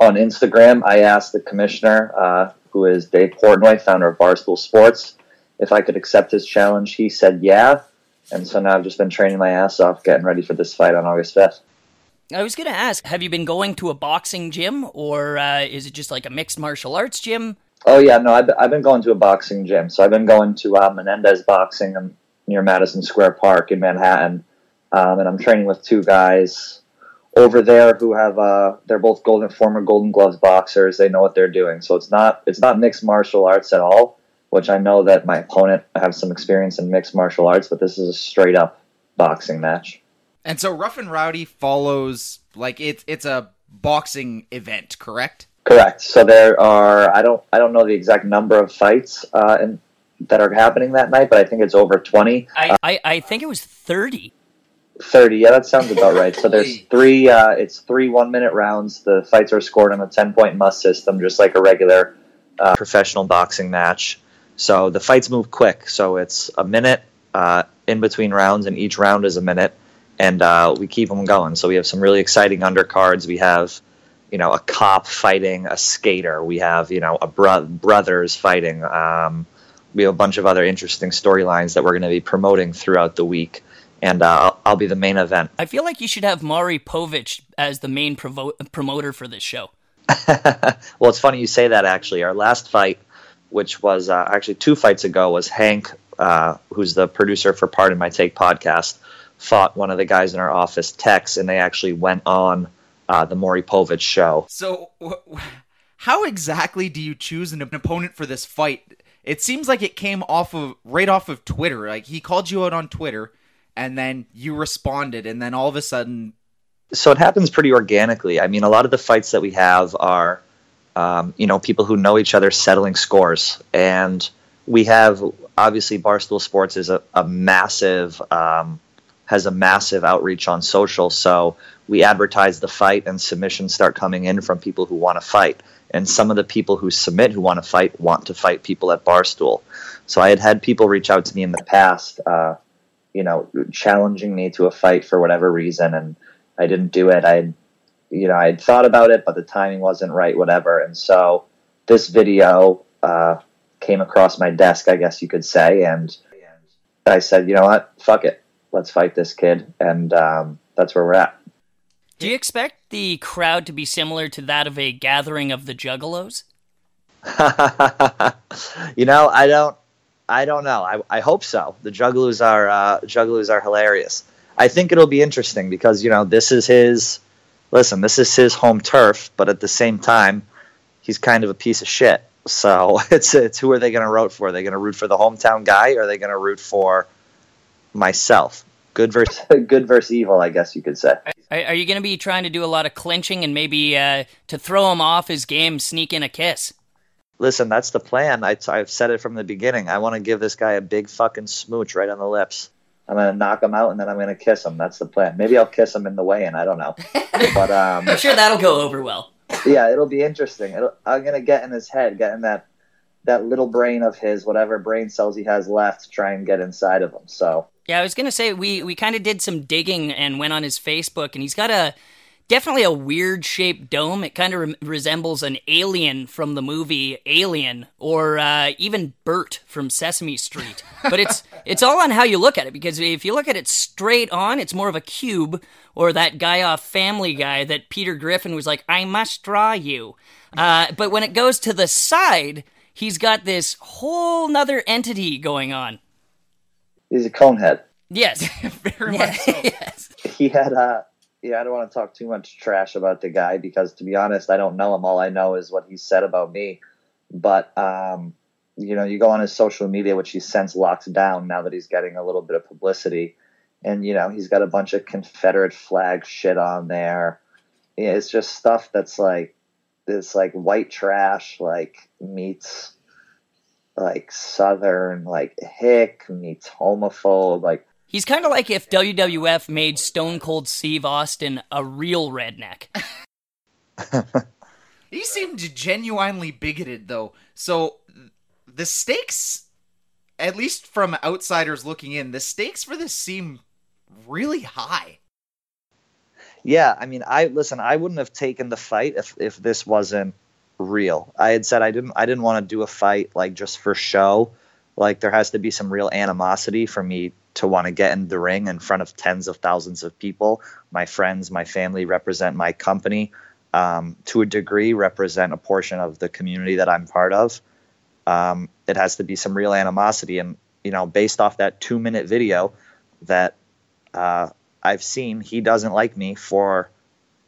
On Instagram, I asked the commissioner, uh, who is Dave Portnoy, founder of Barstool Sports, if I could accept his challenge. He said, yeah. And so now I've just been training my ass off, getting ready for this fight on August 5th. I was going to ask, have you been going to a boxing gym or uh, is it just like a mixed martial arts gym? Oh, yeah, no, I've, I've been going to a boxing gym. So I've been going to uh, Menendez Boxing um, near Madison Square Park in Manhattan. Um, and I'm training with two guys over there who have, uh, they're both golden, former Golden Gloves boxers. They know what they're doing. So it's not, it's not mixed martial arts at all, which I know that my opponent has some experience in mixed martial arts, but this is a straight up boxing match. And so Rough and Rowdy follows like it's it's a boxing event, correct? Correct. So there are I don't I don't know the exact number of fights uh, in, that are happening that night, but I think it's over twenty. I, I, I think it was 30. 30 yeah that sounds about right so there's three uh, it's three one minute rounds the fights are scored on a 10 point must system just like a regular uh, professional boxing match so the fights move quick so it's a minute uh, in between rounds and each round is a minute and uh, we keep them going so we have some really exciting undercards we have you know a cop fighting a skater we have you know a bro- brothers fighting um, we have a bunch of other interesting storylines that we're going to be promoting throughout the week and uh, I'll, I'll be the main event. I feel like you should have Maury Povich as the main provo- promoter for this show. well, it's funny you say that. Actually, our last fight, which was uh, actually two fights ago, was Hank, uh, who's the producer for Part Pardon My Take podcast, fought one of the guys in our office, Tex, and they actually went on uh, the Maury Povich show. So wh- how exactly do you choose an opponent for this fight? it seems like it came off of right off of Twitter. Like he called you out on Twitter, and then you responded, and then all of a sudden, so it happens pretty organically. I mean, a lot of the fights that we have are, um, you know, people who know each other settling scores, and we have obviously Barstool Sports is a, a massive um, has a massive outreach on social, so we advertise the fight, and submissions start coming in from people who want to fight. And some of the people who submit who want to fight want to fight people at Barstool. So I had had people reach out to me in the past, uh, you know, challenging me to a fight for whatever reason, and I didn't do it. I you know, I had thought about it, but the timing wasn't right, whatever. And so this video uh, came across my desk, I guess you could say, and I said, you know what, fuck it, let's fight this kid, and um, that's where we're at. Do you expect the crowd to be similar to that of a gathering of the Juggalos? you know, I don't, I don't know. I, I hope so. The Juggalos are uh, Juggalos are hilarious. I think it'll be interesting because you know this is his. Listen, this is his home turf, but at the same time, he's kind of a piece of shit. So it's it's who are they going to root for? Are they going to root for the hometown guy, or are they going to root for myself? Good versus good versus evil, I guess you could say. Are, are you going to be trying to do a lot of clinching and maybe uh, to throw him off his game, sneak in a kiss? Listen, that's the plan. I, I've said it from the beginning. I want to give this guy a big fucking smooch right on the lips. I'm gonna knock him out and then I'm gonna kiss him. That's the plan. Maybe I'll kiss him in the weigh-in. I don't know, but um, I'm sure that'll go over well. Yeah, it'll be interesting. It'll, I'm gonna get in his head, get in that that little brain of his, whatever brain cells he has left, to try and get inside of him. So yeah, I was gonna say we we kind of did some digging and went on his Facebook, and he's got a definitely a weird shaped dome. It kind of re- resembles an alien from the movie Alien, or uh, even Bert from Sesame Street. But it's it's all on how you look at it. Because if you look at it straight on, it's more of a cube, or that guy off Family Guy that Peter Griffin was like, "I must draw you." Uh, but when it goes to the side, he's got this whole nother entity going on. He's a conehead. Yes, very much so. yes. He had a yeah, I don't want to talk too much trash about the guy because, to be honest, I don't know him. All I know is what he said about me. But um, you know, you go on his social media, which he's since locked down now that he's getting a little bit of publicity, and you know, he's got a bunch of Confederate flag shit on there. Yeah, it's just stuff that's like this, like white trash, like meets like southern, like hick meets homophobe, like He's kind of like if WWF made Stone Cold Steve Austin a real redneck. he seemed genuinely bigoted, though. So the stakes, at least from outsiders looking in, the stakes for this seem really high. Yeah, I mean, I listen. I wouldn't have taken the fight if if this wasn't real. I had said I didn't. I didn't want to do a fight like just for show. Like there has to be some real animosity for me to want to get in the ring in front of tens of thousands of people. My friends, my family represent my company. Um, to a degree, represent a portion of the community that I'm part of. Um, it has to be some real animosity, and you know, based off that two minute video that uh, I've seen, he doesn't like me for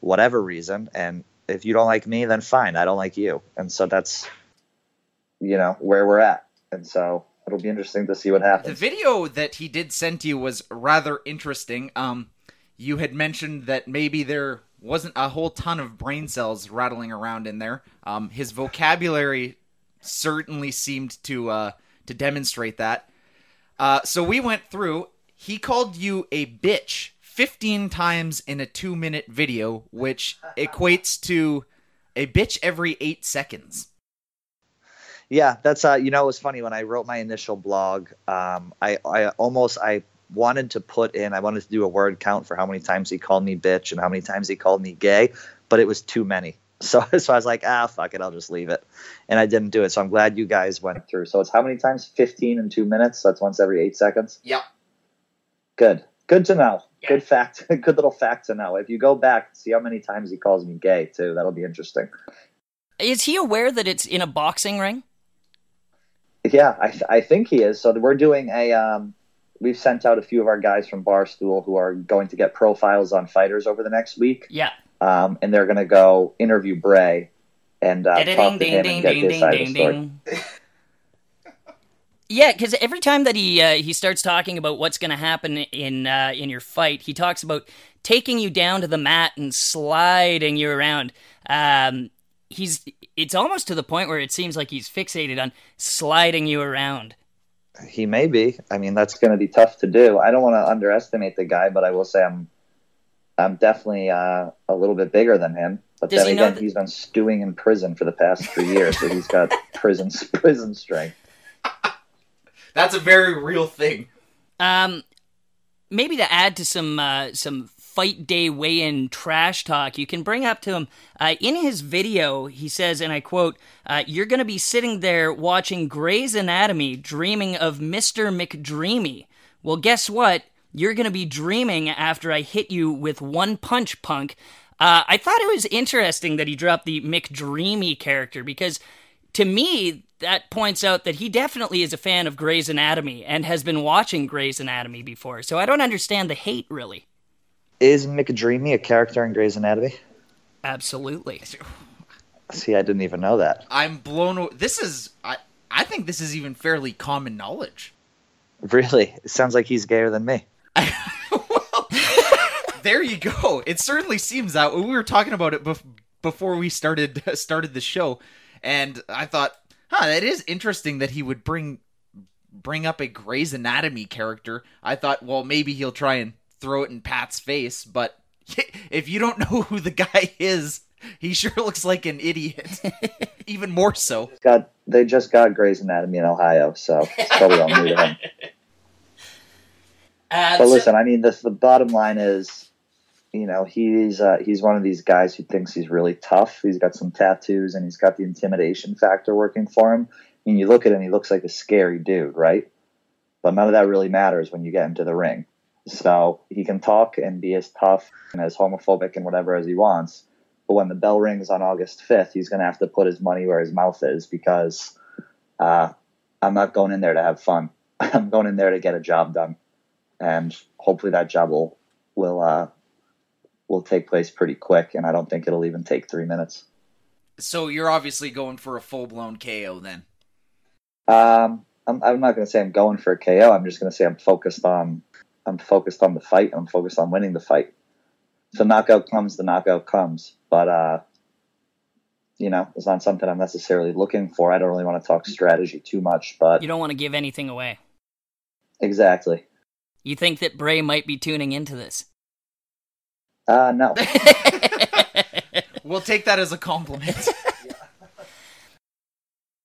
whatever reason, and if you don't like me, then fine, I don't like you, and so that's you know where we're at, and so it'll be interesting to see what happens. The video that he did send to you was rather interesting. Um, you had mentioned that maybe there wasn't a whole ton of brain cells rattling around in there. Um, his vocabulary certainly seemed to uh, to demonstrate that. Uh, so we went through. He called you a bitch 15 times in a two minute video, which equates to a bitch every eight seconds yeah, that's uh, you know, it was funny when I wrote my initial blog. Um, I I almost I wanted to put in I wanted to do a word count for how many times he called me bitch and how many times he called me gay, but it was too many. So so I was like, ah, fuck it, I'll just leave it, and I didn't do it. So I'm glad you guys went through. So it's how many times? Fifteen in two minutes. So that's once every eight seconds. Yep. Good. Good to know. Yeah. Good fact. Good little fact to know. If you go back, see how many times he calls me gay too. That'll be interesting. Is he aware that it's in a boxing ring? Yeah, I, th- I think he is. So we're doing a. Um, we've sent out a few of our guys from Barstool who are going to get profiles on fighters over the next week. Yeah. Um, and they're going to go interview Bray and uh, talk to him and get his side of the story. Yeah, because every time that he uh, he starts talking about what's going to happen in uh, in your fight, he talks about taking you down to the mat and sliding you around. Um, he's it's almost to the point where it seems like he's fixated on sliding you around. He may be. I mean, that's going to be tough to do. I don't want to underestimate the guy, but I will say I'm I'm definitely uh, a little bit bigger than him. But Does then he again, that- he's been stewing in prison for the past three years, so he's got prison prison strength. That's a very real thing. Um, maybe to add to some uh, some fight day weigh-in trash talk, you can bring up to him uh, in his video. He says, and I quote, uh, "You're going to be sitting there watching Grey's Anatomy, dreaming of Mister McDreamy. Well, guess what? You're going to be dreaming after I hit you with one punch, punk." Uh, I thought it was interesting that he dropped the McDreamy character because to me, that points out that he definitely is a fan of Grey's Anatomy and has been watching Grey's Anatomy before. So I don't understand the hate, really. Is McDreamy a character in Grey's Anatomy? Absolutely. See, I didn't even know that. I'm blown. aw- This is. I. I think this is even fairly common knowledge. Really, it sounds like he's gayer than me. well, there you go. It certainly seems that we were talking about it bef- before we started started the show, and I thought, huh, that is interesting that he would bring bring up a Grey's Anatomy character. I thought, well, maybe he'll try and throw it in Pat's face, but if you don't know who the guy is, he sure looks like an idiot. even more so. Got they just got Grey's Anatomy in Ohio, so it's probably all new to him. Uh, But listen, I mean, this the bottom line is, you know, he's uh, he's one of these guys who thinks he's really tough. He's got some tattoos and he's got the intimidation factor working for him. I mean, you look at him, he looks like a scary dude, right? But none of that really matters when you get into the ring. So he can talk and be as tough and as homophobic and whatever as he wants. But when the bell rings on August 5th, he's going to have to put his money where his mouth is because uh, I'm not going in there to have fun. I'm going in there to get a job done and hopefully that job will will uh, will take place pretty quick. And I don't think it'll even take three minutes. So you're obviously going for a full blown KO then. Um, I'm, I'm not going to say I'm going for a KO. I'm just going to say I'm focused on I'm focused on the fight. I'm focused on winning the fight. If the knockout comes, the knockout comes. But uh, you know, it's not something I'm necessarily looking for. I don't really want to talk strategy too much, but you don't want to give anything away. exactly. You think that Bray might be tuning into this? Uh, no. We'll take that as a compliment.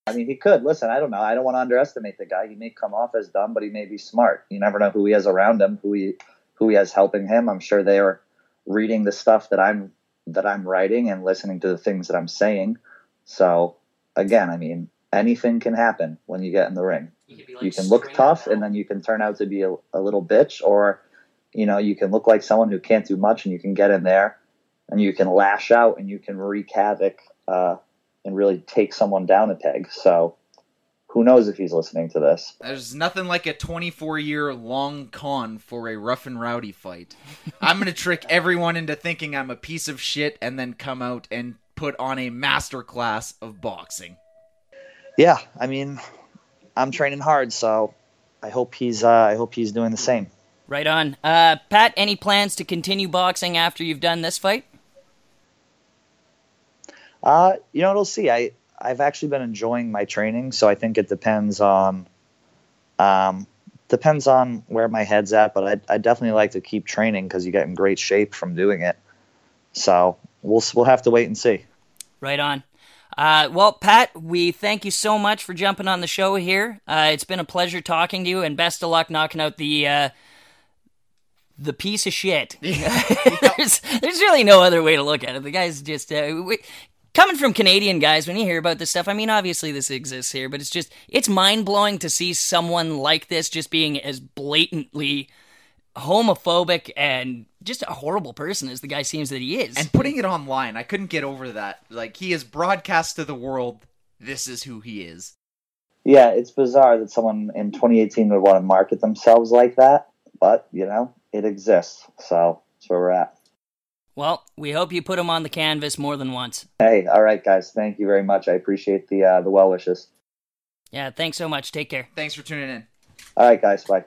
I mean, he could. Listen, I don't know. I don't want to underestimate the guy. He may come off as dumb, but he may be smart. You never know who he has around him, who he who he has helping him. I'm sure they are reading the stuff that I'm that I'm writing and listening to the things that I'm saying. So again, I mean, anything can happen when you get in the ring. You can look tough, and then you can turn out to be a, a little bitch, or you know, you can look like someone who can't do much, and you can get in there, and you can lash out, and you can wreak havoc. Uh, and really take someone down a peg. So who knows if he's listening to this? There's nothing like a 24 year long con for a rough and rowdy fight. I'm going to trick everyone into thinking I'm a piece of shit and then come out and put on a masterclass of boxing. Yeah, I mean, I'm training hard, so I hope he's uh, I hope he's doing the same. Right on. Uh, Pat, any plans to continue boxing after you've done this fight? Uh, you know, we'll see. I I've actually been enjoying my training, so I think it depends on um depends on where my head's at, but I I definitely like to keep training because you get in great shape from doing it. So we'll we'll have to wait and see. Right on. Uh, well, Pat, we thank you so much for jumping on the show here. Uh, it's been a pleasure talking to you, and best of luck knocking out the uh, the piece of shit. there's there's really no other way to look at it. The guy's just uh, we, coming from Canadian guys. When you hear about this stuff, I mean, obviously this exists here, but it's just it's mind blowing to see someone like this just being as blatantly homophobic and just a horrible person as the guy seems that he is. And putting it online, I couldn't get over that. Like, he is broadcast to the world, this is who he is. Yeah, it's bizarre that someone in 2018 would want to market themselves like that, but you know, it exists. So that's where we're at. Well, we hope you put them on the canvas more than once. Hey, all right, guys. Thank you very much. I appreciate the uh, the well wishes. Yeah, thanks so much. Take care. Thanks for tuning in. All right, guys. Bye.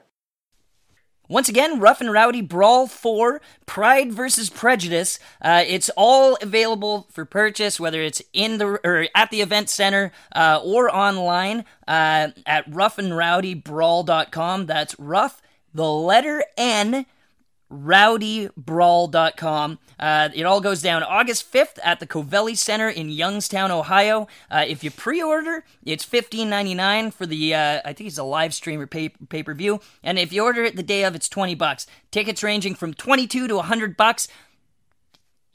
Once again, Rough and Rowdy Brawl 4, Pride versus Prejudice. Uh, it's all available for purchase, whether it's in the or at the event center uh, or online uh, at roughandrowdybrawl.com. That's rough, the letter N, rowdybrawl.com. Uh, it all goes down August 5th at the Covelli Center in Youngstown, Ohio. Uh, if you pre-order, it's $15.99 for the, uh, I think it's a live stream or pay- pay-per-view. And if you order it the day of, it's 20 bucks. Tickets ranging from 22 to 100 bucks.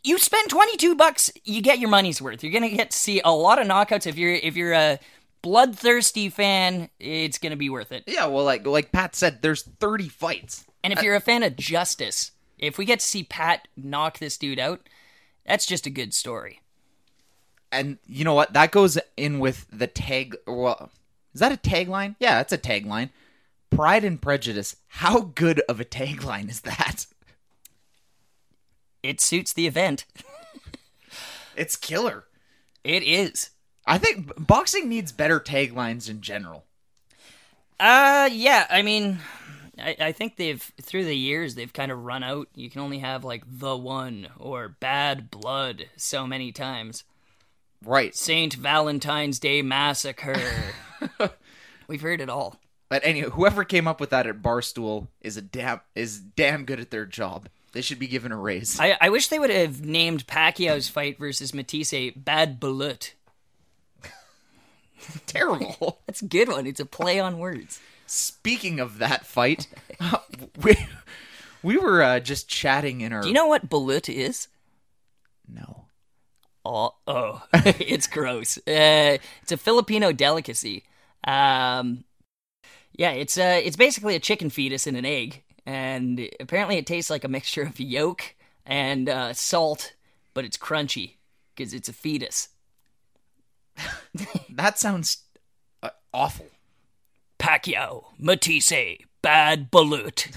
You spend 22 bucks, you get your money's worth. You're going to get to see a lot of knockouts. If you're, if you're a bloodthirsty fan, it's to be worth it. Yeah, well, like like Pat said, there's 30 fights. And if you're a fan of Justice, if we get to see Pat knock this dude out, that's just a good story. And you know what? That goes in with the tag. Well, is that a tagline? Yeah, it's a tagline. Pride and Prejudice. How good of a tagline is that? It suits the event. It's killer. It is. I think boxing needs better taglines in general. Uh, yeah. I mean, I, I think they've through the years they've kind of run out. You can only have like the one or bad blood so many times. Right. Saint Valentine's Day Massacre. We've heard it all. But anyway, whoever came up with that at Barstool is a damn is damn good at their job. They should be given a raise. I, I wish they would have named Pacquiao's fight versus Matthysse Bad Bullet. Terrible. That's a good one. It's a play on words. Speaking of that fight, we we were uh, just chatting in our. Do you know what balut is? No. Oh, oh, it's gross. Uh, it's a Filipino delicacy. Um, yeah, it's uh, it's basically a chicken fetus in an egg, and apparently it tastes like a mixture of yolk and uh, salt, but it's crunchy because it's a fetus. That sounds uh, awful. Pacquiao, Matthysse, bad balut.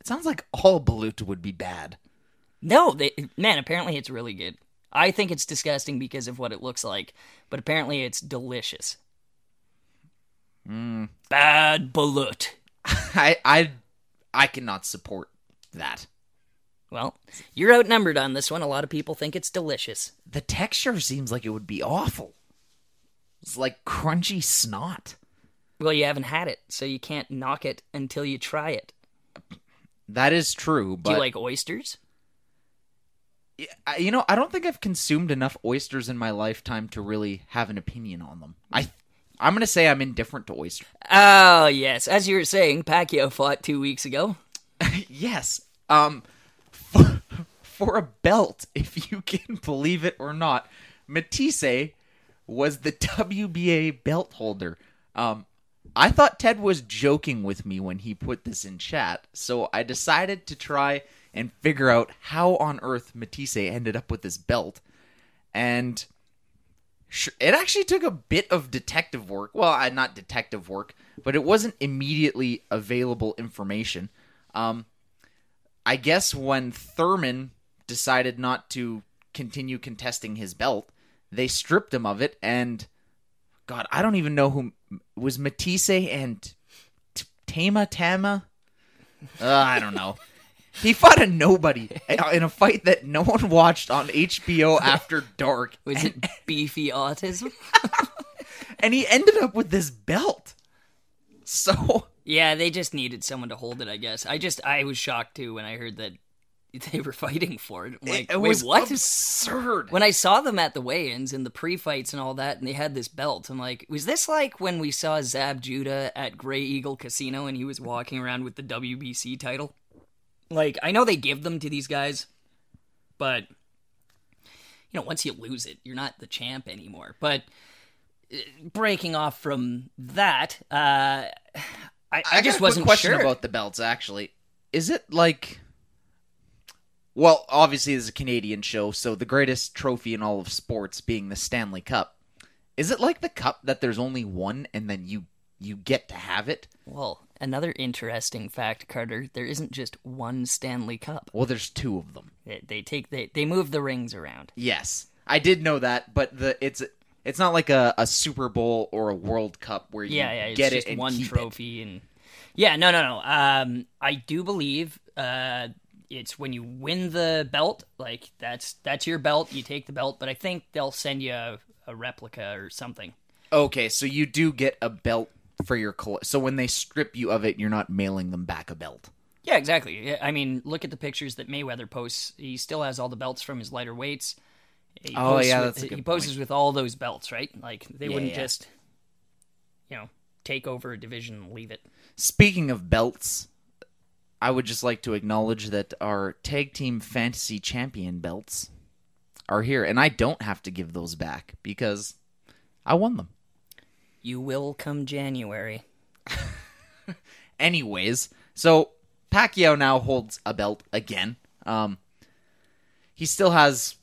It sounds like all balut would be bad. No, they man. Apparently, it's really good. I think it's disgusting because of what it looks like, but apparently, it's delicious. Hmm. Bad balut. I I I cannot support that. Well, you're outnumbered on this one. A lot of people think it's delicious. The texture seems like it would be awful. It's like crunchy snot. Well, you haven't had it, so you can't knock it until you try it. That is true, Do but you like oysters? You know, I don't think I've consumed enough oysters in my lifetime to really have an opinion on them. I I'm going to say I'm indifferent to oysters. Oh, yes. As you were saying, Pacquiao fought two weeks ago. yes. Um for, for a belt, if you can believe it or not, Matthysse was the WBA belt holder. Um I thought Ted was joking with me when he put this in chat, so I decided to try and figure out how on earth Matthysse ended up with this belt. And it actually took a bit of detective work. Well, not detective work, but it wasn't immediately available information. Um, I guess when Thurman decided not to continue contesting his belt, they stripped him of it, and God, I don't even know who was Matthysse and T- Tama Tama. Uh, I don't know. He fought a nobody in a fight that no one watched on HBO after dark, Was it beefy autism? and he ended up with this belt. So Yeah, they just needed someone to hold it, I guess. I just, I was shocked too when I heard that they were fighting for it. I'm like, it wait, was what? absurd. When I saw them at the weigh-ins and the pre-fights and all that, and they had this belt, I'm like, was this like when we saw Zab Judah at Grey Eagle Casino and he was walking around with the WBC title? Like, I know they give them to these guys, but you know, once you lose it, you're not the champ anymore. But uh, breaking off from that, uh, I, I, I just got a quick wasn't question sure. about the belts. Actually, is it like? Well, obviously, it's a Canadian show, so the greatest trophy in all of sports being the Stanley Cup. Is it like the cup that there's only one, and then you you get to have it? Well, another interesting fact, Carter. There isn't just one Stanley Cup. Well, there's two of them. They, they take they they move the rings around. Yes, I did know that, but the it's It's not like a, a Super Bowl or a World Cup where you yeah, yeah, get just it and one keep it. trophy and yeah, no, no, no. Um, I do believe uh, it's when you win the belt, like that's that's your belt. You take the belt, but I think they'll send you a, a replica or something. Okay, so you do get a belt for your coll- so when they strip you of it, you're not mailing them back a belt. Yeah, exactly. I mean, look at the pictures that Mayweather posts. He still has all the belts from his lighter weights. He Oh, yeah, with- that's a good he poses with all those belts, right? Like they Yeah, wouldn't yeah. just, you know, take over a division and leave it. Speaking of belts, I would just like to acknowledge that our tag team fantasy champion belts are here, and I don't have to give those back because I won them. You will come January. Anyways, so Pacquiao now holds a belt again. Um, he still has.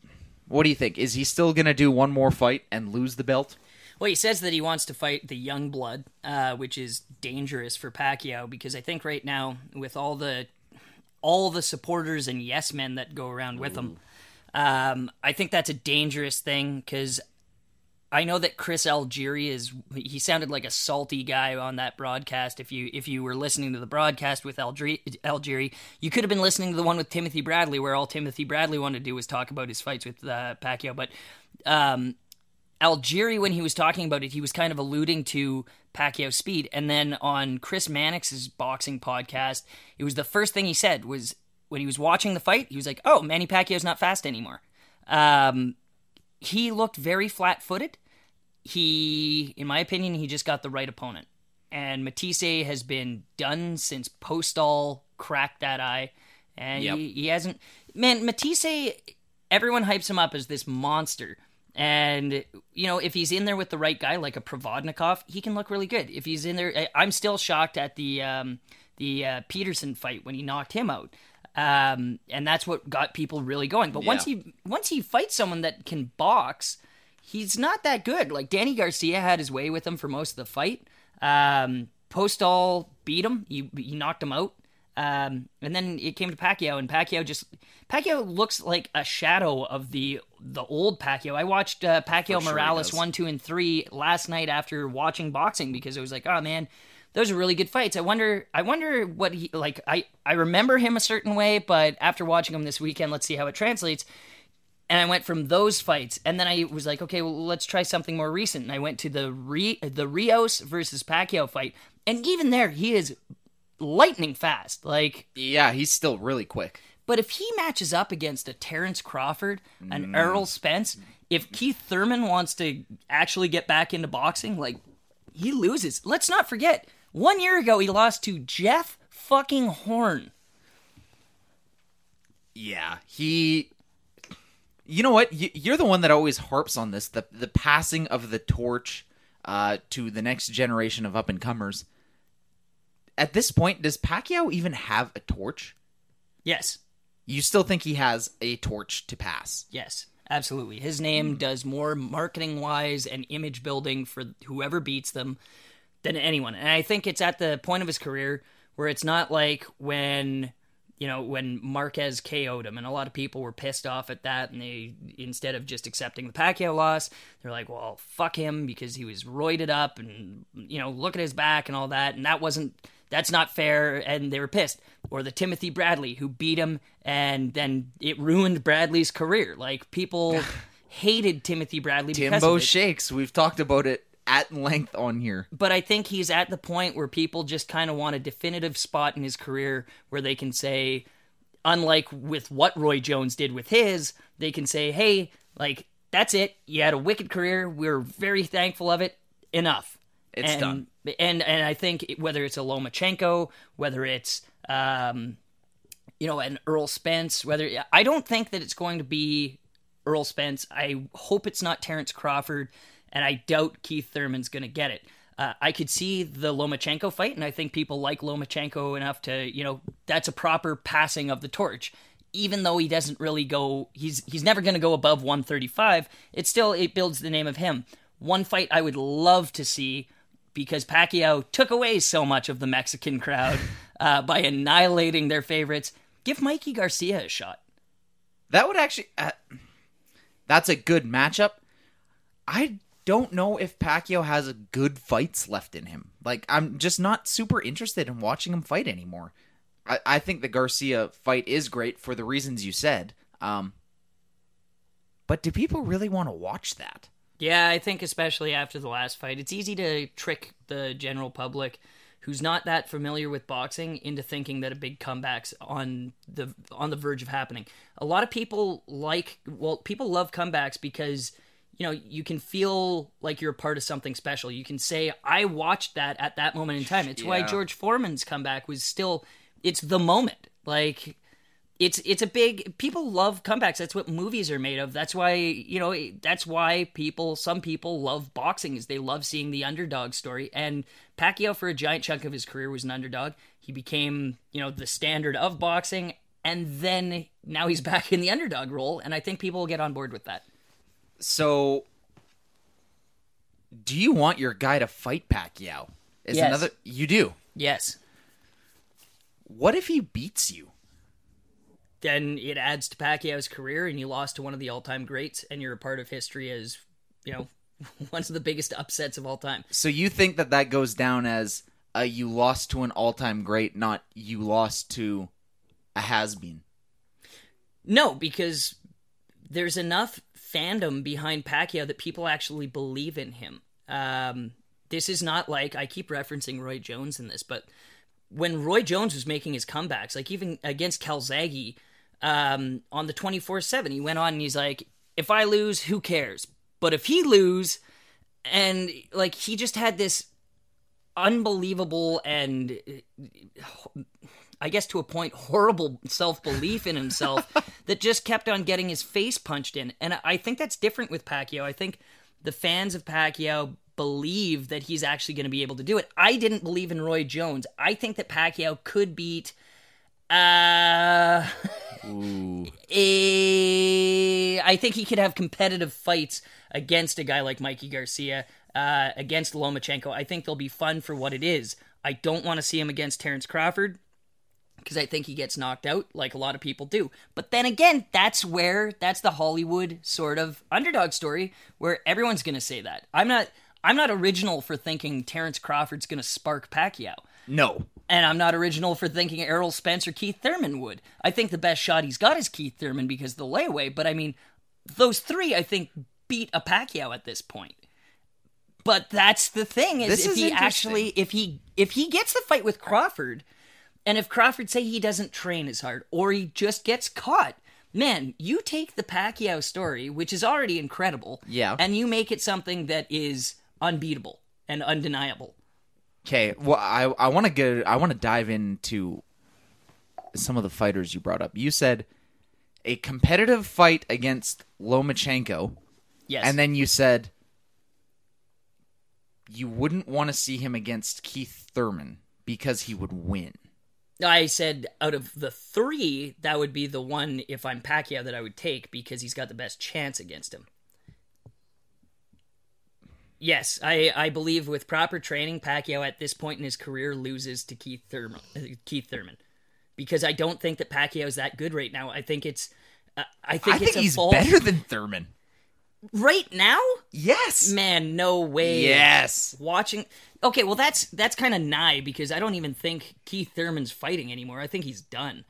What do you think? Is he still gonna do one more fight and lose the belt? Well, he says that he wants to fight the young blood, uh, which is dangerous for Pacquiao because I think right now with all the all the supporters and yes men that go around with him, um, I think that's a dangerous thing because I know that Chris Algieri is he sounded like a salty guy on that broadcast. If you if you were listening to the broadcast with Algieri, Algieri you could have been listening to the one with Timothy Bradley, where all Timothy Bradley wanted to do was talk about his fights with uh, Pacquiao. But um, Algieri, when he was talking about it, he was kind of alluding to Pacquiao's speed. And then on Chris Mannix's boxing podcast, it was the first thing he said was when he was watching the fight, he was like, "Oh, Manny Pacquiao's not fast anymore." Um, he looked very flat-footed. He, in my opinion, he just got the right opponent. And Matthysse has been done since Postol cracked that eye, and Yep. he, he hasn't. Man, Matthysse, everyone hypes him up as this monster. And you know, if he's in there with the right guy, like a Provodnikov, he can look really good. If he's in there, I- I'm still shocked at the um, the uh, Peterson fight when he knocked him out, um, and that's what got people really going. But once he once he fights someone that can box, he's not that good. Like Danny Garcia had his way with him for most of the fight. Um, Postol beat him. He he knocked him out. Um, and then it came to Pacquiao, and Pacquiao just Pacquiao looks like a shadow of the the old Pacquiao. I watched uh, Pacquiao sure Morales one, two, and three last night after watching boxing because it was like, oh man, those are really good fights. I wonder, I wonder what he like. I I remember him a certain way, but after watching him this weekend, let's see how it translates. And I went from those fights, and then I was like, okay, well, let's try something more recent. And I went to the Re- the Rios versus Pacquiao fight, and even there, he is lightning fast. Like, Yeah, he's still really quick. but if he matches up against a Terrence Crawford, an Mm. Errol Spence, if Keith Thurman wants to actually get back into boxing, like he loses. Let's not forget, one year ago he lost to Jeff fucking Horn. Yeah, he. You know what? You- You're the one that always harps on this the the passing of the torch uh, to the next generation of up and comers. At this point, does Pacquiao even have a torch? Yes, You still think he has a torch to pass? yes, absolutely. His name does more marketing wise and image building for whoever beats them than anyone. And I think it's at the point of his career where it's not like when you know when Marquez KO'd him, and a lot of people were pissed off at that, and they instead of just accepting the Pacquiao loss, they're like, "Well, fuck him because he was roided up, and you know, look at his back and all that, and that wasn't." That's not fair, and they were pissed. Or the Timothy Bradley who beat him, and then it ruined Bradley's career. Like people hated Timothy Bradley because Timbo shakes. We've talked about it at length on here. but I think he's at the point where people just kind of want a definitive spot in his career where they can say, unlike with what Roy Jones did with his, they can say, hey, like, that's it. You had a wicked career. We're very thankful of it. Enough. It's and, done. And and I think whether it's a Lomachenko, whether it's um, you know, an Errol Spence, whether I don't think that it's going to be Errol Spence. I hope it's not Terrence Crawford, and I doubt Keith Thurman's going to get it. Uh, I could see the Lomachenko fight, and I think people like Lomachenko enough to, you know, that's a proper passing of the torch. Even though he doesn't really go, he's he's never going to go above 135. It still it builds the name of him. One fight I would love to see because Pacquiao took away so much of the Mexican crowd uh, by annihilating their favorites. Give Mikey Garcia a shot. That would actually. Uh, that's a good matchup. I don't know if Pacquiao has good fights left in him. Like I'm just not super interested in watching him fight anymore. I, I think the Garcia fight is great for the reasons you said. Um, but do people really want to watch that? Yeah, I think especially after the last fight, it's easy to trick the general public who's not that familiar with boxing into thinking that a big comeback's on the on the verge of happening. A lot of people like well, people love comebacks because you know, you can feel like you're a part of something special. You can say, I watched that at that moment in time. It's why George Foreman's comeback was still it's the moment. Like it's it's a big people love comebacks. That's what movies are made of. That's why, you know, that's why people some people love boxing is they love seeing the underdog story. And Pacquiao for a giant chunk of his career was an underdog. He became, you know, the standard of boxing and then now he's back in the underdog role and I think people will get on board with that. So, do you want your guy to fight Pacquiao? Is Yes. another you do? Yes. What if he beats you? Then it adds to Pacquiao's career, and you lost to one of the all-time greats, and you're a part of history as you know one of the biggest upsets of all time. So you think that that goes down as uh, you lost to an all-time great, not you lost to a has-been. No, because there's enough fandom behind Pacquiao that people actually believe in him. Um, this is not like I keep referencing Roy Jones in this, but when Roy Jones was making his comebacks, like even against Calzaghe um, on the 24 7, he went on and he's like, if I lose, who cares? But if he lose, and like he just had this unbelievable and I guess to a point horrible self belief in himself that just kept on getting his face punched in. And I think that's different with Pacquiao. I think the fans of Pacquiao believe that he's actually going to be able to do it. I didn't believe in Roy Jones. I think that Pacquiao could beat uh Ooh. Eh, I think he could have competitive fights against a guy like Mikey Garcia, uh, against Lomachenko. I think they'll be fun for what it is. I don't want to see him against Terrence Crawford because I think he gets knocked out like a lot of people do. But then again, that's where that's the Hollywood sort of underdog story where everyone's going to say that. I'm not I'm not original for thinking Terrence Crawford's going to spark Pacquiao. No. And I'm not original for thinking Errol Spence or Keith Thurman would. I think the best shot he's got is Keith Thurman because of the layaway, but I mean, those three, I think, beat a Pacquiao at this point. But that's the thing is This if is he actually if he if he gets the fight with Crawford, and if Crawford say he doesn't train as hard or he just gets caught, man, you take the Pacquiao story, which is already incredible, Yeah. and you make it something that is unbeatable and undeniable. Okay. Well, I I want to go. I want to dive into some of the fighters you brought up. You said a competitive fight against Lomachenko, Yes. and then you said you wouldn't want to see him against Keith Thurman because he would win. I said out of the three, that would be the one if I'm Pacquiao that I would take because he's got the best chance against him. Yes, I, I believe with proper training, Pacquiao at this point in his career loses to Keith Thurman. uh, Keith Thurman, because I don't think that Pacquiao is that good right now. I think it's, uh, I think I it's think he's false- better than Thurman. right now. Yes. Man, no way. Yes. Watching. Okay, well that's that's kind of nigh because I don't even think Keith Thurman's fighting anymore. I think he's done.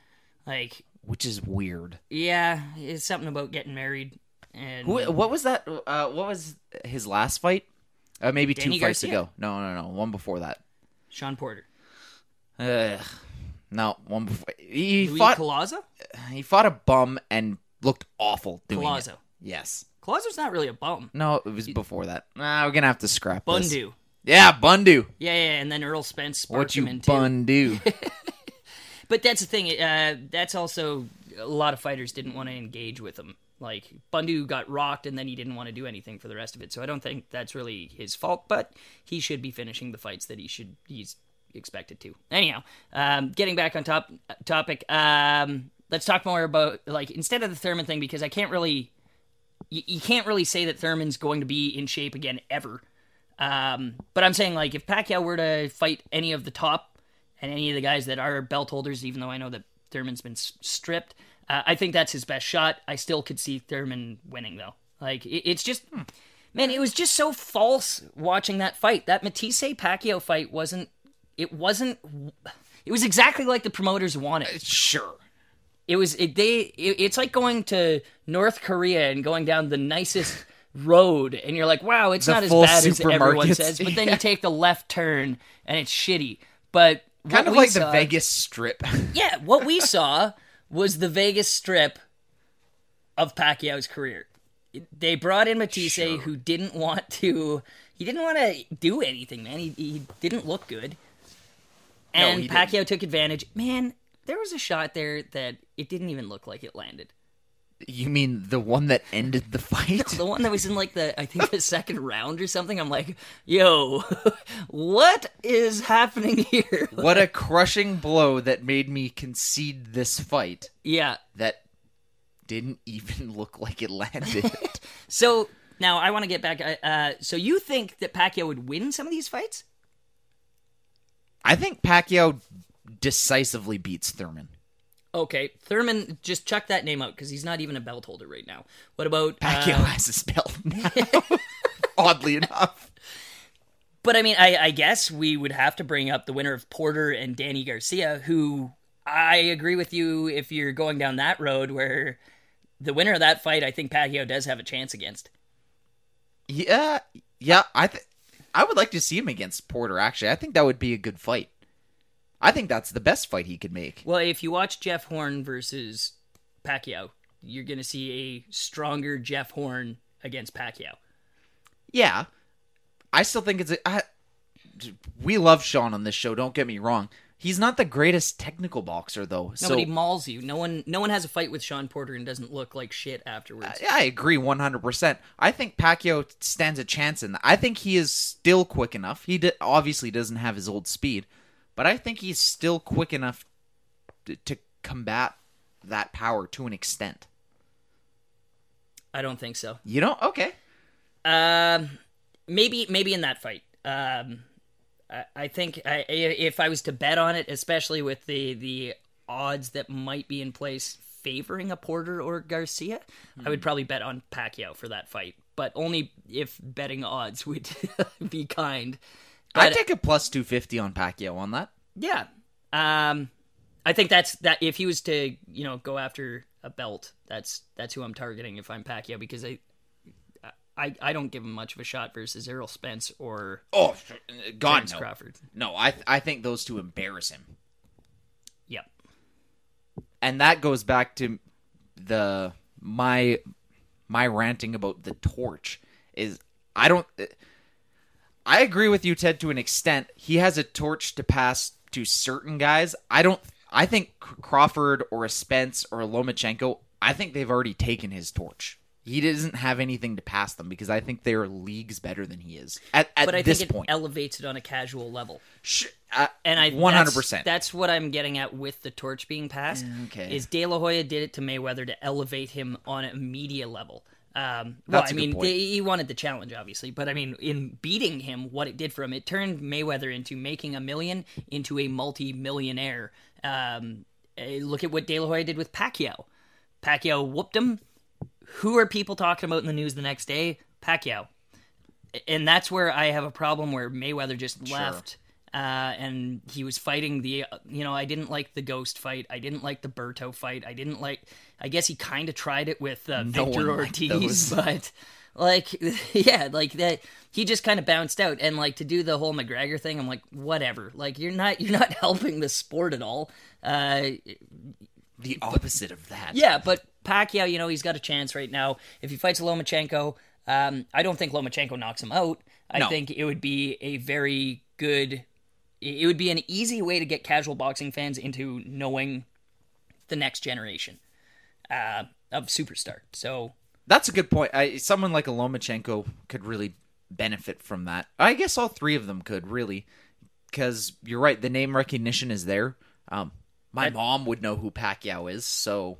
Like, Which is weird. yeah, it's something about getting married and Who, what was that? Uh, what was his last fight? Uh, maybe Danny two fights Garcia. ago. No, no, no. One before that. Sean Porter, Ugh. No, one before. He fought. Collazo. He fought a bum and looked awful doing Collazo. it. Yes. Collazo's not really a bum. No, it was before that. Nah, we're gonna have to scrap this. Bundu. Yeah, Bundu. Yeah, yeah, and then Errol Spence sparked What you him in. Bundu? But that's the thing. Uh, that's also a lot of fighters didn't want to engage with him. Like Bundu got rocked, and then he didn't want to do anything for the rest of it. So I don't think that's really his fault. But he should be finishing the fights that he should. He's expected to. Anyhow, um, getting back on top topic. Um, let's talk more about like instead of the Thurman thing because I can't really. You, you can't really say that Thurman's going to be in shape again ever. Um, but I'm saying like if Pacquiao were to fight any of the top and any of the guys that are belt holders, even though I know that Thurman's been stripped, uh, I think that's his best shot. I still could see Thurman winning though. Like it, it's just Man, it was just so false watching that fight. That Matthysse Pacquiao fight wasn't. It wasn't. It was exactly like the promoters wanted. Sure. It was. It, they. It, it's like going to North Korea and going down the nicest road, and you're like, "Wow, it's The not as bad as everyone says." But then Yeah. you take the left turn, and it's shitty. But Kind of like the Vegas Strip. Yeah, what we saw was the Vegas Strip of Pacquiao's career. They brought in Matthysse, who didn't want to. He didn't want to do anything, man. He, he didn't look good, and he Pacquiao took advantage. Man, there was a shot there that it didn't even look like it landed. You mean the one that ended the fight? The one that was in like the I think the second round or something. I'm like, yo, what is happening here? what a crushing blow that made me concede this fight Yeah. that didn't even look like it landed. So now I want to get back. Uh, so you think that Pacquiao would win some of these fights? I think Pacquiao decisively beats Thurman. Okay, Thurman, just check that name out because he's not even a belt holder right now. What about Pacquiao uh, has his belt now. Oddly enough. but I mean, I, I guess we would have to bring up the winner of Porter and Danny Garcia, who I agree with you if you're going down that road where the winner of that fight, I think Pacquiao does have a chance against. Yeah, yeah. I th- I would like to see him against Porter. Actually, I think that would be a good fight. I think that's the best fight he could make. Well, if you watch Jeff Horn versus Pacquiao, you're going to see a stronger Jeff Horn against Pacquiao. Yeah, I still think it's. A, I, we love Sean on this show. Don't get me wrong. He's not the greatest technical boxer though. No, so he mauls you. No one, no one has a fight with Sean Porter and doesn't look like shit afterwards. Yeah, I agree 100%. I think Pacquiao stands a chance in that. I think he is still quick enough. He d- obviously doesn't have his old speed, but I think he's still quick enough to, to combat that power to an extent. I don't think so. You know? Okay. Um, maybe, maybe in that fight. Um, I, I think I, if I was to bet on it, especially with the the odds that might be in place favoring a Porter or Garcia, I would probably bet on Pacquiao for that fight. But only if betting odds would be kind. I'd take a plus 250 on Pacquiao on that. Yeah. Um I think that's that if he was to, you know, go after a belt, that's that's who I'm targeting if I'm Pacquiao because I I, I don't give him much of a shot versus Errol Spence or Oh, God, James no. Crawford. No, I, I think those two embarrass him. Yep. and that goes back to the my my ranting about the torch is I don't I agree with you Ted to an extent. He has a torch to pass to certain guys. I don't I think Crawford or a Spence or a Lomachenko, I think they've already taken his torch. He doesn't have anything to pass them because I think they're leagues better than he is at, at But I this think it point. elevates it on a casual level. Sh- uh, And I one hundred percent. That's what I'm getting at with the torch being passed. okay. Is De La Hoya did it to Mayweather to elevate him on a media level. Um, well, I mean, they, he wanted the challenge, obviously, but I mean, in beating him, what it did for him, it turned Mayweather into making a million into a multi-millionaire. Um, eh, look at what De La Hoya did with Pacquiao. Pacquiao whooped him. Who are people talking about in the news the next day? Pacquiao and that's where I have a problem where Mayweather just left. Uh, and he was fighting the, you know, I didn't like the Ghost fight. I didn't like the Berto fight. I didn't like. I guess he kind of tried it with uh, No Victor Ortiz, but like, yeah, like that. He just kind of bounced out, and like to do the whole McGregor thing, I'm like, whatever. Like you're not, you're not helping the sport at all. Uh, the opposite of that. yeah, but Pacquiao, you know, he's got a chance right now. If he fights Lomachenko, um, I don't think Lomachenko knocks him out. I No. think it would be a very good. It would be an easy way to get casual boxing fans into knowing the next generation uh, of superstar. So That's a good point. I, someone like a Lomachenko could really benefit from that. I guess all three of them could really, because you're right. The name recognition is there. Um, my That- mom would know who Pacquiao is, so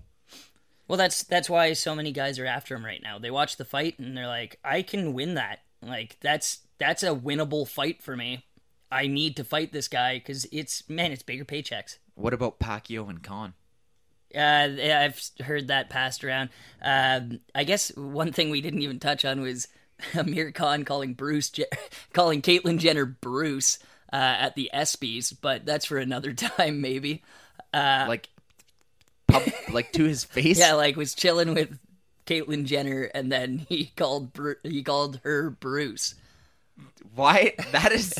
Well, that's that's why so many guys are after him right now. They watch the fight and they're like, "I can win that. Like that's that's a winnable fight for me. I need to fight this guy because it's man, it's bigger paychecks." what about Pacquiao and Khan? Uh, yeah, I've heard that passed around. Um, I guess one thing we didn't even touch on was Amir Khan calling Bruce, Je- calling Caitlyn Jenner Bruce uh, at the ESPYS, but that's for another time, maybe. Uh, like, pub, like to his face. yeah, like was chilling with Caitlyn Jenner, and then he called Bru- he called her Bruce. Why? That is.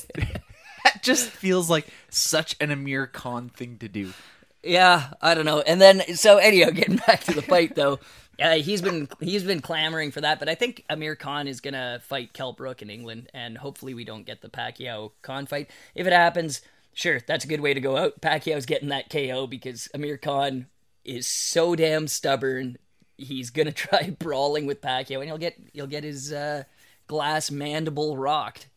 That just feels like such an Amir Khan thing to do. Yeah, I don't know. And then so anyhow, getting back to the fight though, uh, he's been he's been clamoring for that, but I think Amir Khan is gonna fight Kell Brook in England, and hopefully we don't get the Pacquiao Khan fight. If it happens, sure, that's a good way to go out. Pacquiao's getting that KO because Amir Khan is so damn stubborn. He's gonna try brawling with Pacquiao, and he'll get he'll get his uh, glass mandible rocked.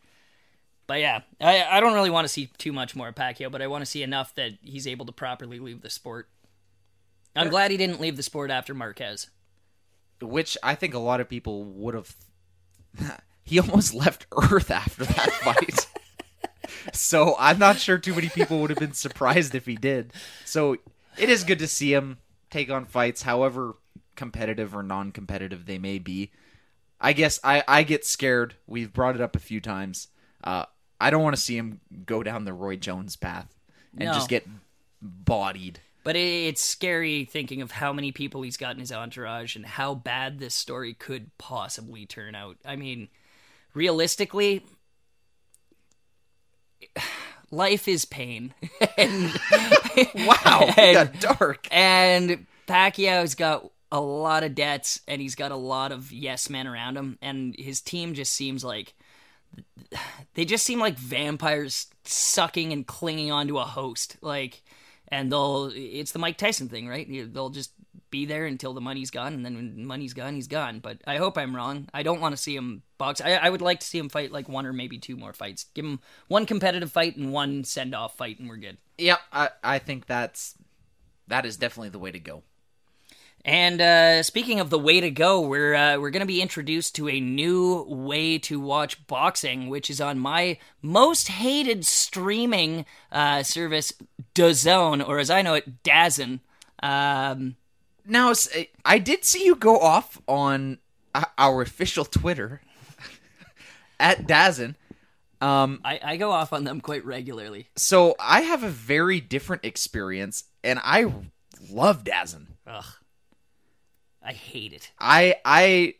But yeah, I, I don't really want to see too much more of Pacquiao, but I want to see enough that he's able to properly leave the sport. I'm glad he didn't leave the sport after Marquez. Which I think a lot of people would have. he almost left Earth after that fight. so I'm not sure too many people would have been surprised if he did. So it is good to see him take on fights, however competitive or non competitive they may be. I guess I, I get scared. We've brought it up a few times. Uh, I don't want to see him go down the Roy Jones path and No. just get bodied. But it's scary thinking of how many people he's got in his entourage and how bad this story could possibly turn out. I mean, realistically, life is pain. and, Wow, and, got dark. and Pacquiao's got a lot of debts and he's got a lot of yes men around him and his team just seems like they just seem like vampires sucking and clinging onto a host like and they'll it's the Mike Tyson thing right? They'll just be there until the money's gone and then when money's gone he's gone. But I hope I'm wrong. I don't want to see him box. I, I would like to see him fight like one or maybe two more fights. Give him one competitive fight and one send off fight and we're good. Yep, I, I think that's that is definitely the way to go. And uh, speaking of the way to go, we're uh, we're going to be introduced to a new way to watch boxing, which is on my most hated streaming uh, service, DAZN, or as I know it, Dazn. Um, Now, I did see you go off on uh, our official Twitter at Dazn. Um, I, I go off on them quite regularly. so I have a very different experience, and I love Dazn. Ugh, I hate it. I I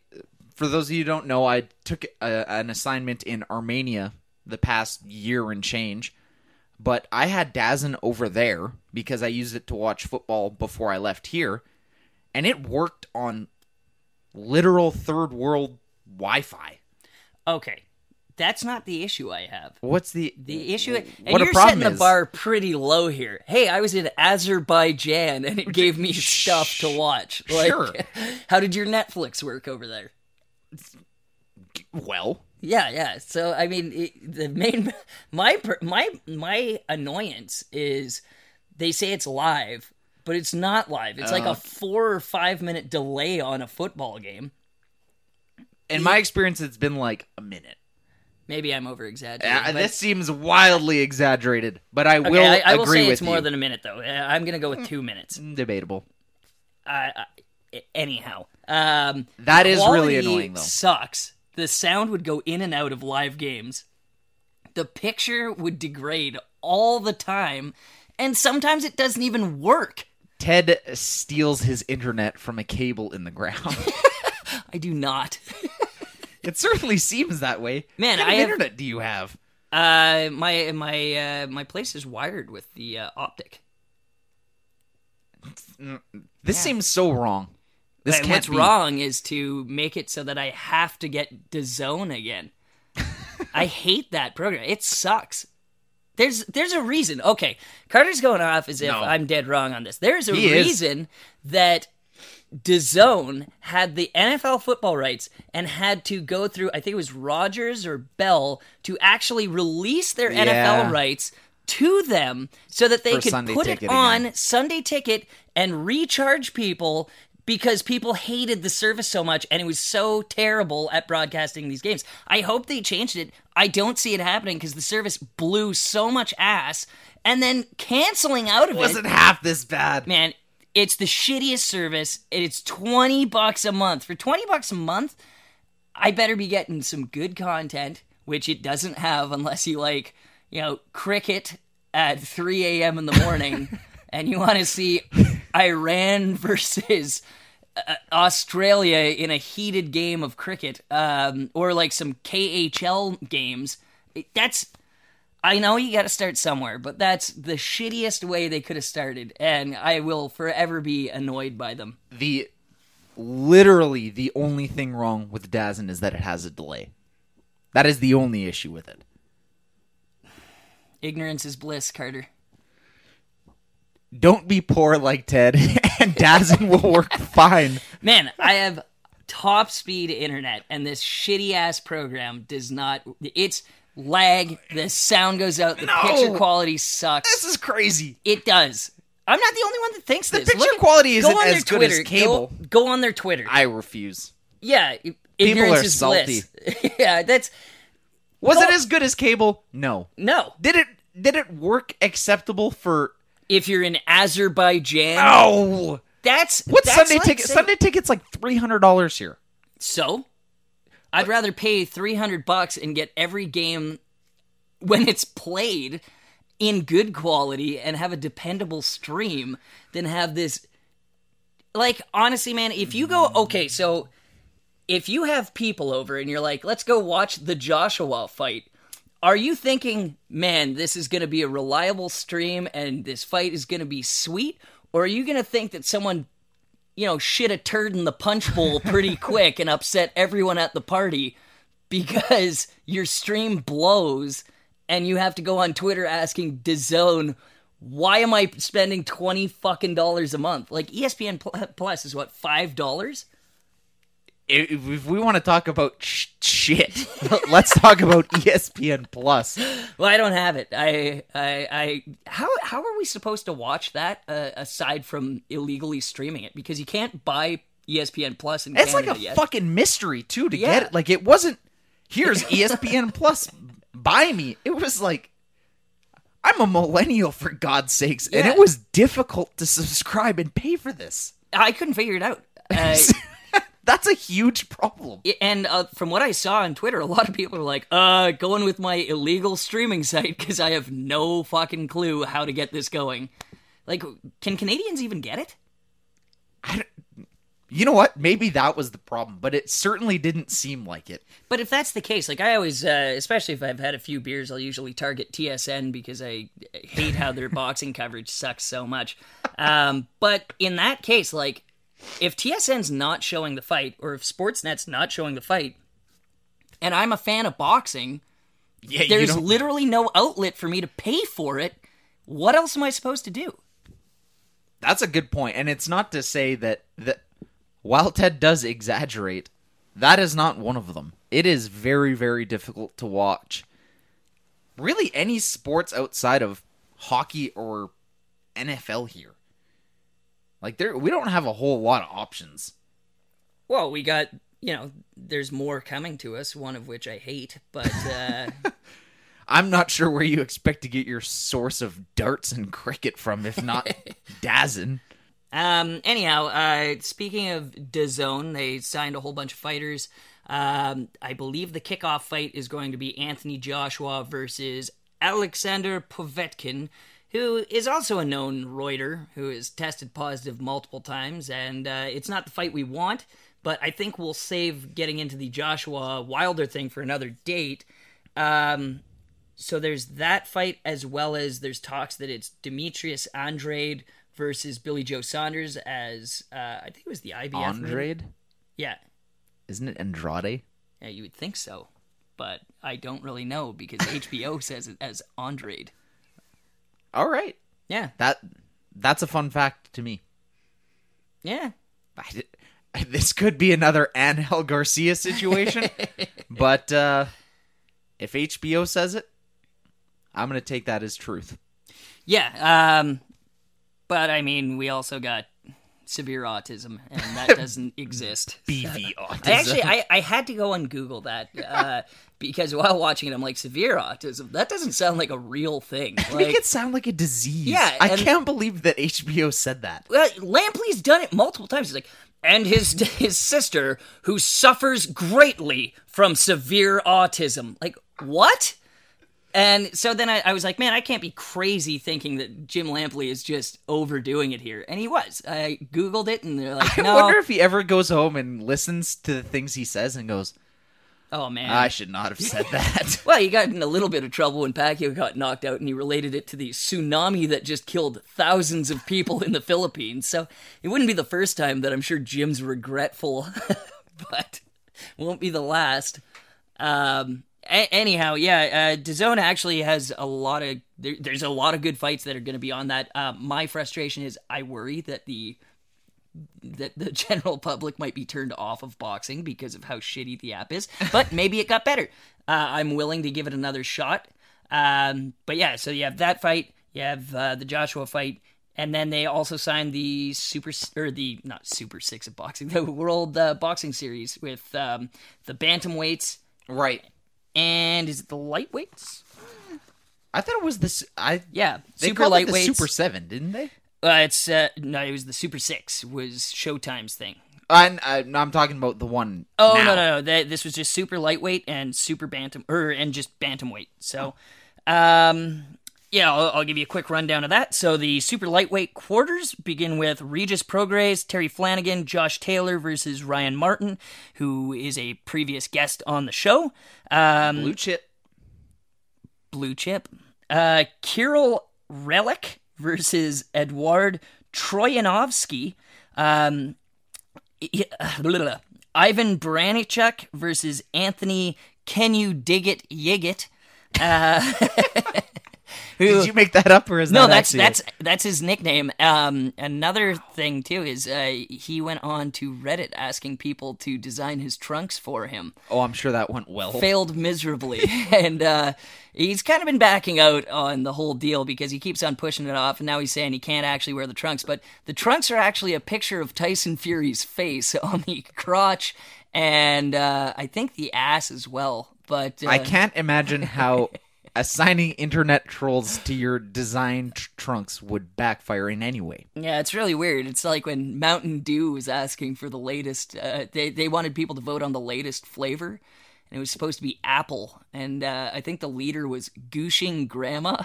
for those of you who don't know, I took a, an assignment in Armenia the past year and change, but I had Dazn over there because I used it to watch football before I left here, and it worked on literal third world Wi-Fi. Okay, that's not the issue I have. What's the The issue, and What a you're problem setting the bar pretty low here. Hey, I was in Azerbaijan, and it gave me stuff to watch. Like, Sure. how did your Netflix work over there? well? Yeah, yeah. So I mean, it, the main my my my annoyance is they say it's live, but it's not live. It's like Uh. a four or five minute delay on a football game. In my experience, it's been like a minute. Maybe I'm over exaggerating. Uh, this seems wildly exaggerated, but I will I, I will agree say it's more you. than a minute though. Uh, I'm gonna go with two minutes. debatable. Uh, uh, anyhow, um, That is really annoying, though. Sucks. The sound would go in and out of live games. The picture would degrade all the time, and sometimes it doesn't even work. Ted steals his internet from a cable in the ground. I do not. it certainly seems that way. Man, what kind I of have- internet do you have? Uh, my my uh, my place is wired with the uh, optic. This Yeah. seems so wrong. This And can't what's be. wrong is to make it so that I have to get DAZN again. I hate that program. It sucks. There's there's a reason. Okay, Carter's going off as if No. I'm dead wrong on this. There's a He is. reason that DAZN had the NFL football rights and had to go through I think it was Rogers or Bell to actually release their Yeah. NFL rights to them so that they For could Sunday put it on again. Sunday Ticket and recharge people because people hated the service so much and it was so terrible at broadcasting these games. I hope they changed it. I don't see it happening because the service blew so much ass and then canceling out of It it. wasn't half this bad. Man, it's the shittiest service. and It's 20 bucks a month. For 20 bucks a month, I better be getting some good content, which it doesn't have unless you like, you know, cricket at 3 a.m. in the morning and you want to see Iran versus uh, Australia in a heated game of cricket, um, or like some KHL games. That's I know you got to start somewhere, but that's the shittiest way they could have started, and I will forever be annoyed by them. The literally the only thing wrong with DAZN is that it has a delay. That is the only issue with it. Ignorance is bliss, Carter. Don't be poor like Ted, and DAZN will work fine. Man, I have top speed internet, and this shitty ass program does not. It's lag. The sound goes out. The No! picture quality sucks. This is crazy. It does. I'm not the only one that thinks The this. picture at- quality isn't as good as cable. Go, go on their Twitter. I refuse. yeah, ignorance are is salty. bliss. yeah, that's Was No. it as good as cable? No. no. Did it did it work acceptable for If you're in Azerbaijan, Oh that's that's Sunday like ticket? Sunday ticket's like three hundred dollars here. So, I'd rather pay 300 bucks and get every game when it's played in good quality and have a dependable stream than have this like honestly man, if you go okay, so if you have people over and you're like, "Let's go watch the Joshua fight." Are you thinking, "Man, this is going to be a reliable stream and this fight is going to be sweet?" Or are you going to think that someone you know, shit a turd in the punch bowl pretty quick and upset everyone at the party because your stream blows and you have to go on Twitter asking DAZN, why am I spending 20 fucking dollars a month? Like ESPN Plus is what, $5? If, if we want to talk about sh- shit, let's talk about ESPN Plus. Well, I don't have it. I, I, I, how, how are we supposed to watch that uh, aside from illegally streaming it? Because you can't buy ESPN Plus in It's Canada like a yet. fucking mystery too to Yeah. get it. Like it wasn't. Here's ESPN Plus. Buy me. It was like. I'm a millennial for God's sakes, and it was difficult to subscribe and pay for this. I couldn't figure it out. Uh, That's a huge problem. and uh, from what I saw on Twitter, a lot of people are like, "Uh, going with my illegal streaming site because I have no fucking clue how to get this going." Like, can Canadians even get it? I don't- you know what? Maybe that was the problem, but it certainly didn't seem like it. But if that's the case, like I always, uh, especially if I've had a few beers, I'll usually target TSN because I hate how their boxing coverage sucks so much. Um, but in that case, like if TSN's not showing the fight, or if Sportsnet's not showing the fight, and I'm a fan of boxing, Yeah, there's literally no outlet for me to pay for it. What else am I supposed to do? That's a good point, and it's not to say that that while Ted does exaggerate, that is not one of them. It is very very difficult to watch. Really, any sports outside of hockey or NFL here. Like there, we don't have a whole lot of options. Well, we got you know, there's more coming to us. One of which I hate, but uh, I'm not sure where you expect to get your source of darts and cricket from, if not Dazen. Um. Anyhow, uh, speaking of DAZN, they signed a whole bunch of fighters. Um, I believe the kickoff fight is going to be Anthony Joshua versus Alexander Povetkin, who is also a known Reuter, who has tested positive multiple times, and uh, it's not the fight we want. But I think we'll save getting into the Joshua Wilder thing for another date. Um, so there's that fight as well as there's talks that it's Demetrius Andrade versus Billy Joe Saunders as uh, I think it was the IBF. Andrade, Yeah, isn't it Andrade? yeah, you would think so, but I don't really know because HBO says it as Andrade. All right, Yeah, that that's a fun fact to me. yeah. I this could be another Angel Garcia situation, but uh, if HBO says it, I'm going to take that as truth. Yeah, um, but I mean, we also got severe autism, and that doesn't exist. Beefy autism. I actually, I, I had to go and Google that uh, because while watching it, I'm like, severe autism. That doesn't sound like a real thing. Make Like, it sound like a disease. Yeah, I and- can't believe that HBO said that. well, Lampley's done it multiple times. He's like, and his his sister who suffers greatly from severe autism. Like what? And so then I, I was like, man, I can't be crazy thinking that Jim Lampley is just overdoing it here, and he was. I googled it, and they're like, I no. wonder if he ever goes home and listens to the things he says and goes, oh man, "I should not have said that." Well, he got in a little bit of trouble when Pacquiao got knocked out, and he related it to the tsunami that just killed thousands of people in the Philippines. So it wouldn't be the first time that I'm sure Jim's regretful, but won't be the last. Um, a- anyhow, yeah, uh, DAZN actually has a lot of there, there's a lot of good fights that are going to be on that. Uh, my frustration is I worry that the that the general public might be turned off of boxing because of how shitty the app is. But maybe it got better. Uh, I'm willing to give it another shot. Um, but yeah, so you have that fight, you have uh, the Joshua fight, and then they also signed the super or the not super six of boxing, the World uh, Boxing Series with um, the bantamweights right. And is it the lightweights? I thought it was this. I Yeah, they super called it the lightweights. Super Seven, didn't they? Uh, it's uh, no, it was the Super Six was Showtime's thing. I, I, no, I'm talking about the one. Oh now. no no no! That, this was just super lightweight and super bantam, or and just bantamweight. So, um, yeah, I'll, I'll give you a quick rundown of that. So the super lightweight quarters begin with Regis Prograis, Terry Flanagan, Josh Taylor versus Ryan Martin, who is a previous guest on the show. Um, Blue chip. blue chip. Uh, Kiryl Relikh versus Eduard Troyanovsky. Um. Ivan Baranchyk versus Anthony Can You Dig It Yigit. Uh, who- Did you make that up, or is no, that that's that's it? that's his nickname. Um, another thing too is uh, he went on to Reddit asking people to design his trunks for him Oh, I'm sure that went well. failed miserably and uh, he's kind of been backing out on the whole deal because he keeps on pushing it off and now he's saying he can't actually wear the trunks but the trunks are actually a picture of tyson fury's face on the crotch and uh, i think the ass as well but uh, I can't imagine how assigning internet trolls to your design tr- trunks would backfire in any way. yeah it's really weird it's like when mountain dew was asking for the latest uh, they, they wanted people to vote on the latest flavor and it was supposed to be apple and uh, i think the leader was gooshing grandma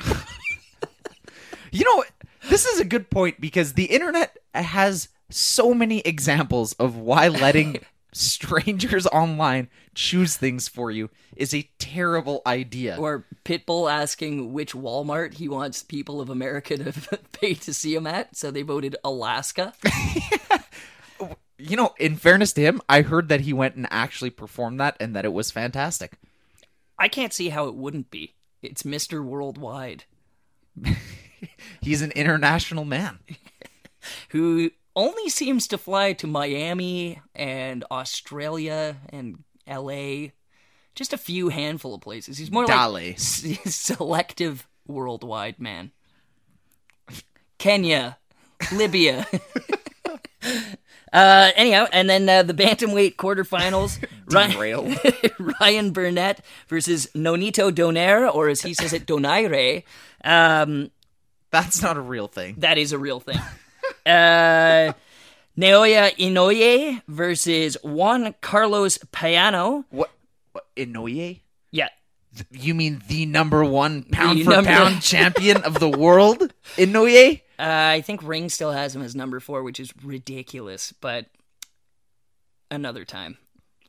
You know, this is a good point because the internet has so many examples of why letting strangers online choose things for you is a terrible idea. Or Pitbull asking which Walmart he wants people of America to pay to see him at, so they voted Alaska. You know, in fairness to him, I heard that he went and actually performed that and that it was fantastic. I can't see how it wouldn't be. It's Mr. Worldwide, He's an international man. who only seems to fly to Miami and Australia and LA. Just a few handful of places. He's more Dale. like s- selective worldwide man. Kenya, Libya. uh, anyhow, and then uh, the bantamweight quarterfinals. Ryan. Ryan Burnett versus Nonito Donaire, or as he says it, Donaire. Um, That's not a real thing. that is a real thing. Uh, Naoya Inoue versus Juan Carlos Payano. What? what Inoue? Yeah, You mean the number one pound for number- pound champion of the world? Inoue? uh, I think Ring still has him as number four, which is ridiculous, but another time.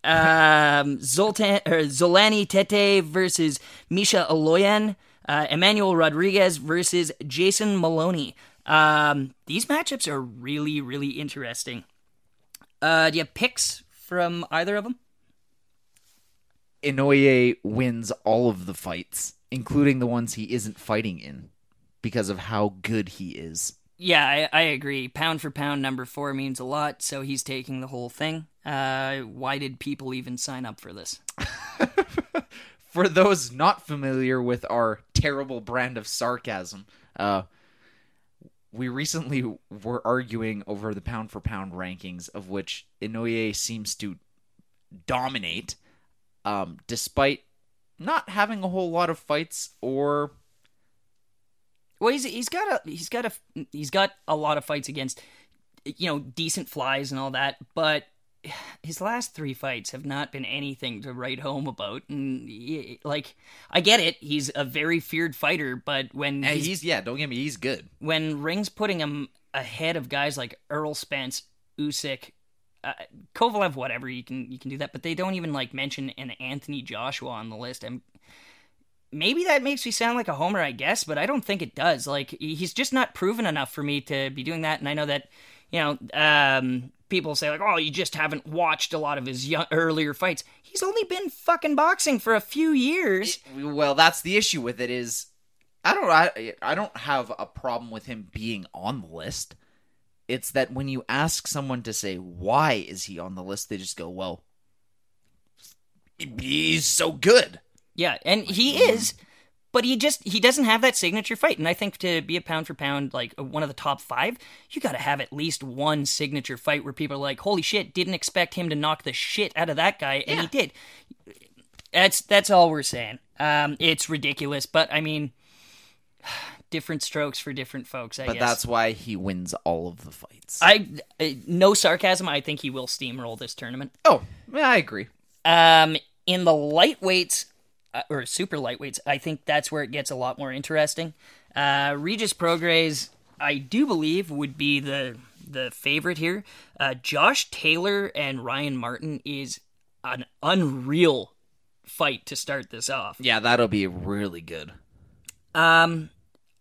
Um, Zoltan or Zolani Tete versus Misha Aloyan. Uh, Emmanuel Rodriguez versus Jason Moloney. Um, these matchups are really, really interesting. Uh, do you have picks from either of them? Inoue wins all of the fights, including the ones he isn't fighting in, because of how good he is. Yeah, I, I agree. Pound for pound, number four means a lot, so he's taking the whole thing. Uh, why did people even sign up for this? For those not familiar with our terrible brand of sarcasm, uh, we recently were arguing over the pound for pound rankings, of which Inoue seems to dominate, um, despite not having a whole lot of fights or Well, he's he's got a he's got a he's got a lot of fights against you know, decent flies and all that, but his last three fights have not been anything to write home about. And he- like, I get it, he's a very feared fighter, but when he's, he's yeah. Don't get me. He's good. when Ring's putting him ahead of guys like Errol Spence, Usyk, uh, Kovalev, whatever you can you can do that, but they don't even like mention an Anthony Joshua on the list. And maybe that makes me sound like a homer, I guess, but I don't think it does. Like he's just not proven enough for me to be doing that. And I know that you know um, people say like, oh, you just haven't watched a lot of his young, earlier fights. He's only been fucking boxing for a few years. Well, that's the issue with it is I don't I, I don't have a problem with him being on the list. It's that when you ask someone to say why is he on the list, they just go, "Well, he's so good." Yeah, and he is, but he just he doesn't have that signature fight. And I think to be a pound for pound like one of the top five, you got to have at least one signature fight where people are like, "Holy shit!" Didn't expect him to knock the shit out of that guy, and he did. That's that's all we're saying. Um, it's ridiculous, but I mean, different strokes for different folks. I But guess. that's why he wins all of the fights. I no sarcasm. I think he will steamroll this tournament. oh, yeah, I agree. Um, in the lightweights or super lightweights, I think that's where it gets a lot more interesting. Uh, Regis Prograis, I do believe, would be the the favorite here. Uh, Josh Taylor and Ryan Martin is an unreal fight to start this off. Yeah, that'll be really good. Um,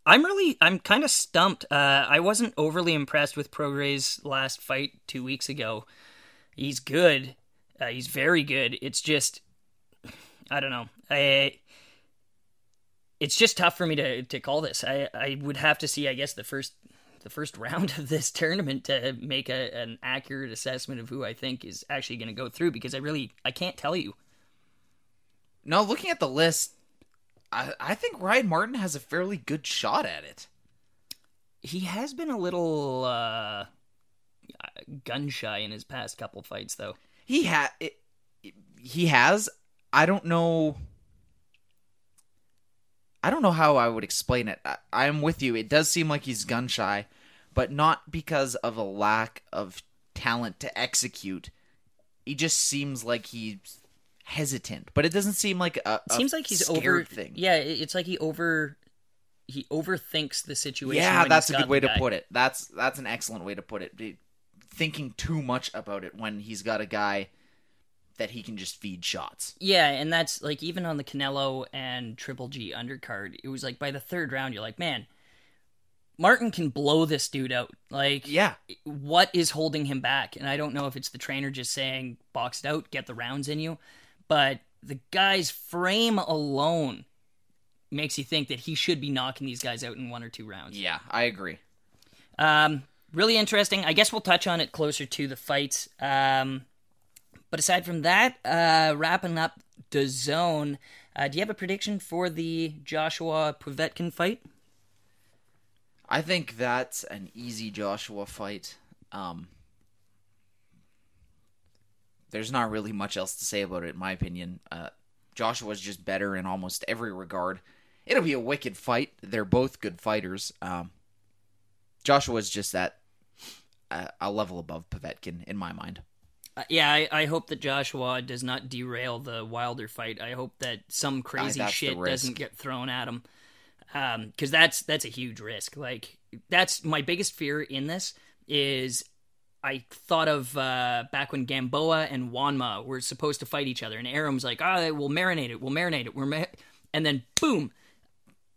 I'm really, I'm kind of stumped. Uh, I wasn't overly impressed with Prograis' last fight two weeks ago. He's good. Uh, he's very good. It's just, I don't know. I, it's just tough for me to, to call this. I, I would have to see, I guess, the first the first round of this tournament to make a, an accurate assessment of who I think is actually going to go through because I really I can't tell you. No, looking at the list, I, I think Ryan Martin has a fairly good shot at it. He has been a little uh, gun shy in his past couple fights, though. He ha it, he has. I don't know. I don't know how I would explain it. I, I'm with you. It does seem like he's gun shy, but not because of a lack of talent to execute. He just seems like he's hesitant, but it doesn't seem like a, a seems like he's over. thing. Yeah, it's like he over he overthinks the situation. Yeah, that's a good way to guy. put it. That's that's an excellent way to put it. Thinking too much about it when he's got a guy that he can just feed shots. Yeah, and that's like even on the Canelo and Triple G undercard, it was like by the third round, you're like, man, Martin can blow this dude out. Like, Yeah, what is holding him back? And I don't know if it's the trainer just saying, box it out, get the rounds in you, but the guy's frame alone makes you think that he should be knocking these guys out in one or two rounds. yeah, I agree. Um, really interesting. I guess we'll touch on it closer to the fights. Um, but aside from that, uh, wrapping up the zone, uh, do you have a prediction for the Joshua Povetkin fight? I think that's an easy Joshua fight. Um, there's not really much else to say about it, in my opinion. Uh, Joshua's just better in almost every regard. It'll be a wicked fight. They're both good fighters. Um, Joshua's just that uh, a level above Povetkin, in my mind. Uh, yeah, I, I hope that Joshua does not derail the Wilder fight. I hope that some crazy shit doesn't get thrown at him, because that's that's a huge risk. Like that's my biggest fear in this is I thought of uh, back when Gamboa and Juanma were supposed to fight each other, and Arum's like, "Ah, we'll marinate it, we'll marinate it, we're," ma-. and then boom.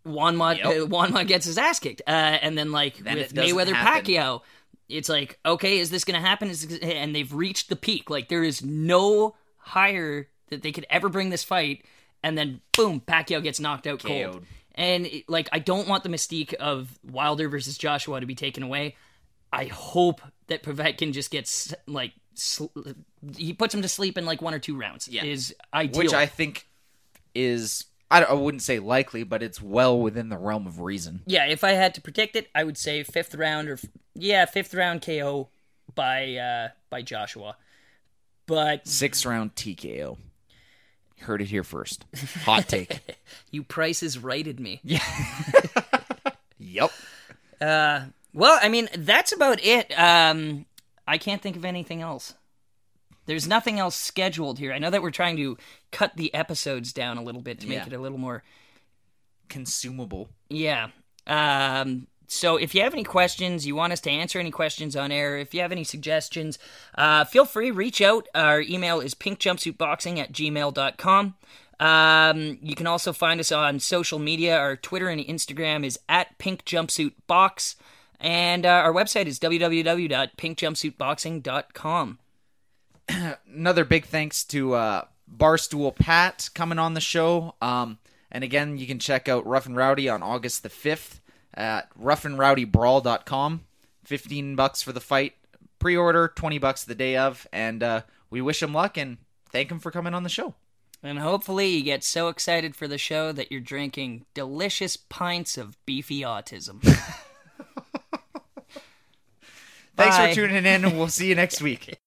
Juanma, Yep. uh, Juanma gets his ass kicked, uh, and then like Then with Mayweather happen. Pacquiao, it's like, okay, is this going to happen? Is this- and they've reached the peak. Like there is no higher that they could ever bring this fight, and then boom, Pacquiao gets knocked out cold. KO'd. And it- like, I don't want the mystique of Wilder versus Joshua to be taken away. I hope that Povetkin just gets like sl- he puts him to sleep in like one or two rounds. Yeah. is ideal. Which I think is, I, I wouldn't say likely, but it's well within the realm of reason. yeah, if I had to predict it, I would say fifth round or yeah, fifth round KO by uh by Joshua. But Six round TKO. Heard it here first. Hot take. you prices righted me. Yeah. yep. Uh, Well, I mean, that's about it. Um, I can't think of anything else. There's nothing else scheduled here. I know that we're trying to cut the episodes down a little bit to make Yeah. it a little more Consumable. Yeah. Um, so if you have any questions, you want us to answer any questions on air, if you have any suggestions, uh, feel free, reach out. Our email is pinkjumpsuitboxing at gmail.com. Um, you can also find us on social media. Our Twitter and Instagram is at pinkjumpsuitbox. And uh, our website is www.pinkjumpsuitboxing.com. Another big thanks to uh, Barstool Pat coming on the show. Um, and again, you can check out Rough and Rowdy on August the 5th at roughandrowdybrawl.com. 15 bucks for the fight. Pre-order, 20 bucks the day of. And uh, we wish him luck and thank him for coming on the show. And hopefully you get so excited for the show that you're drinking delicious pints of beefy autism. Thanks for tuning in, and we'll see you next week.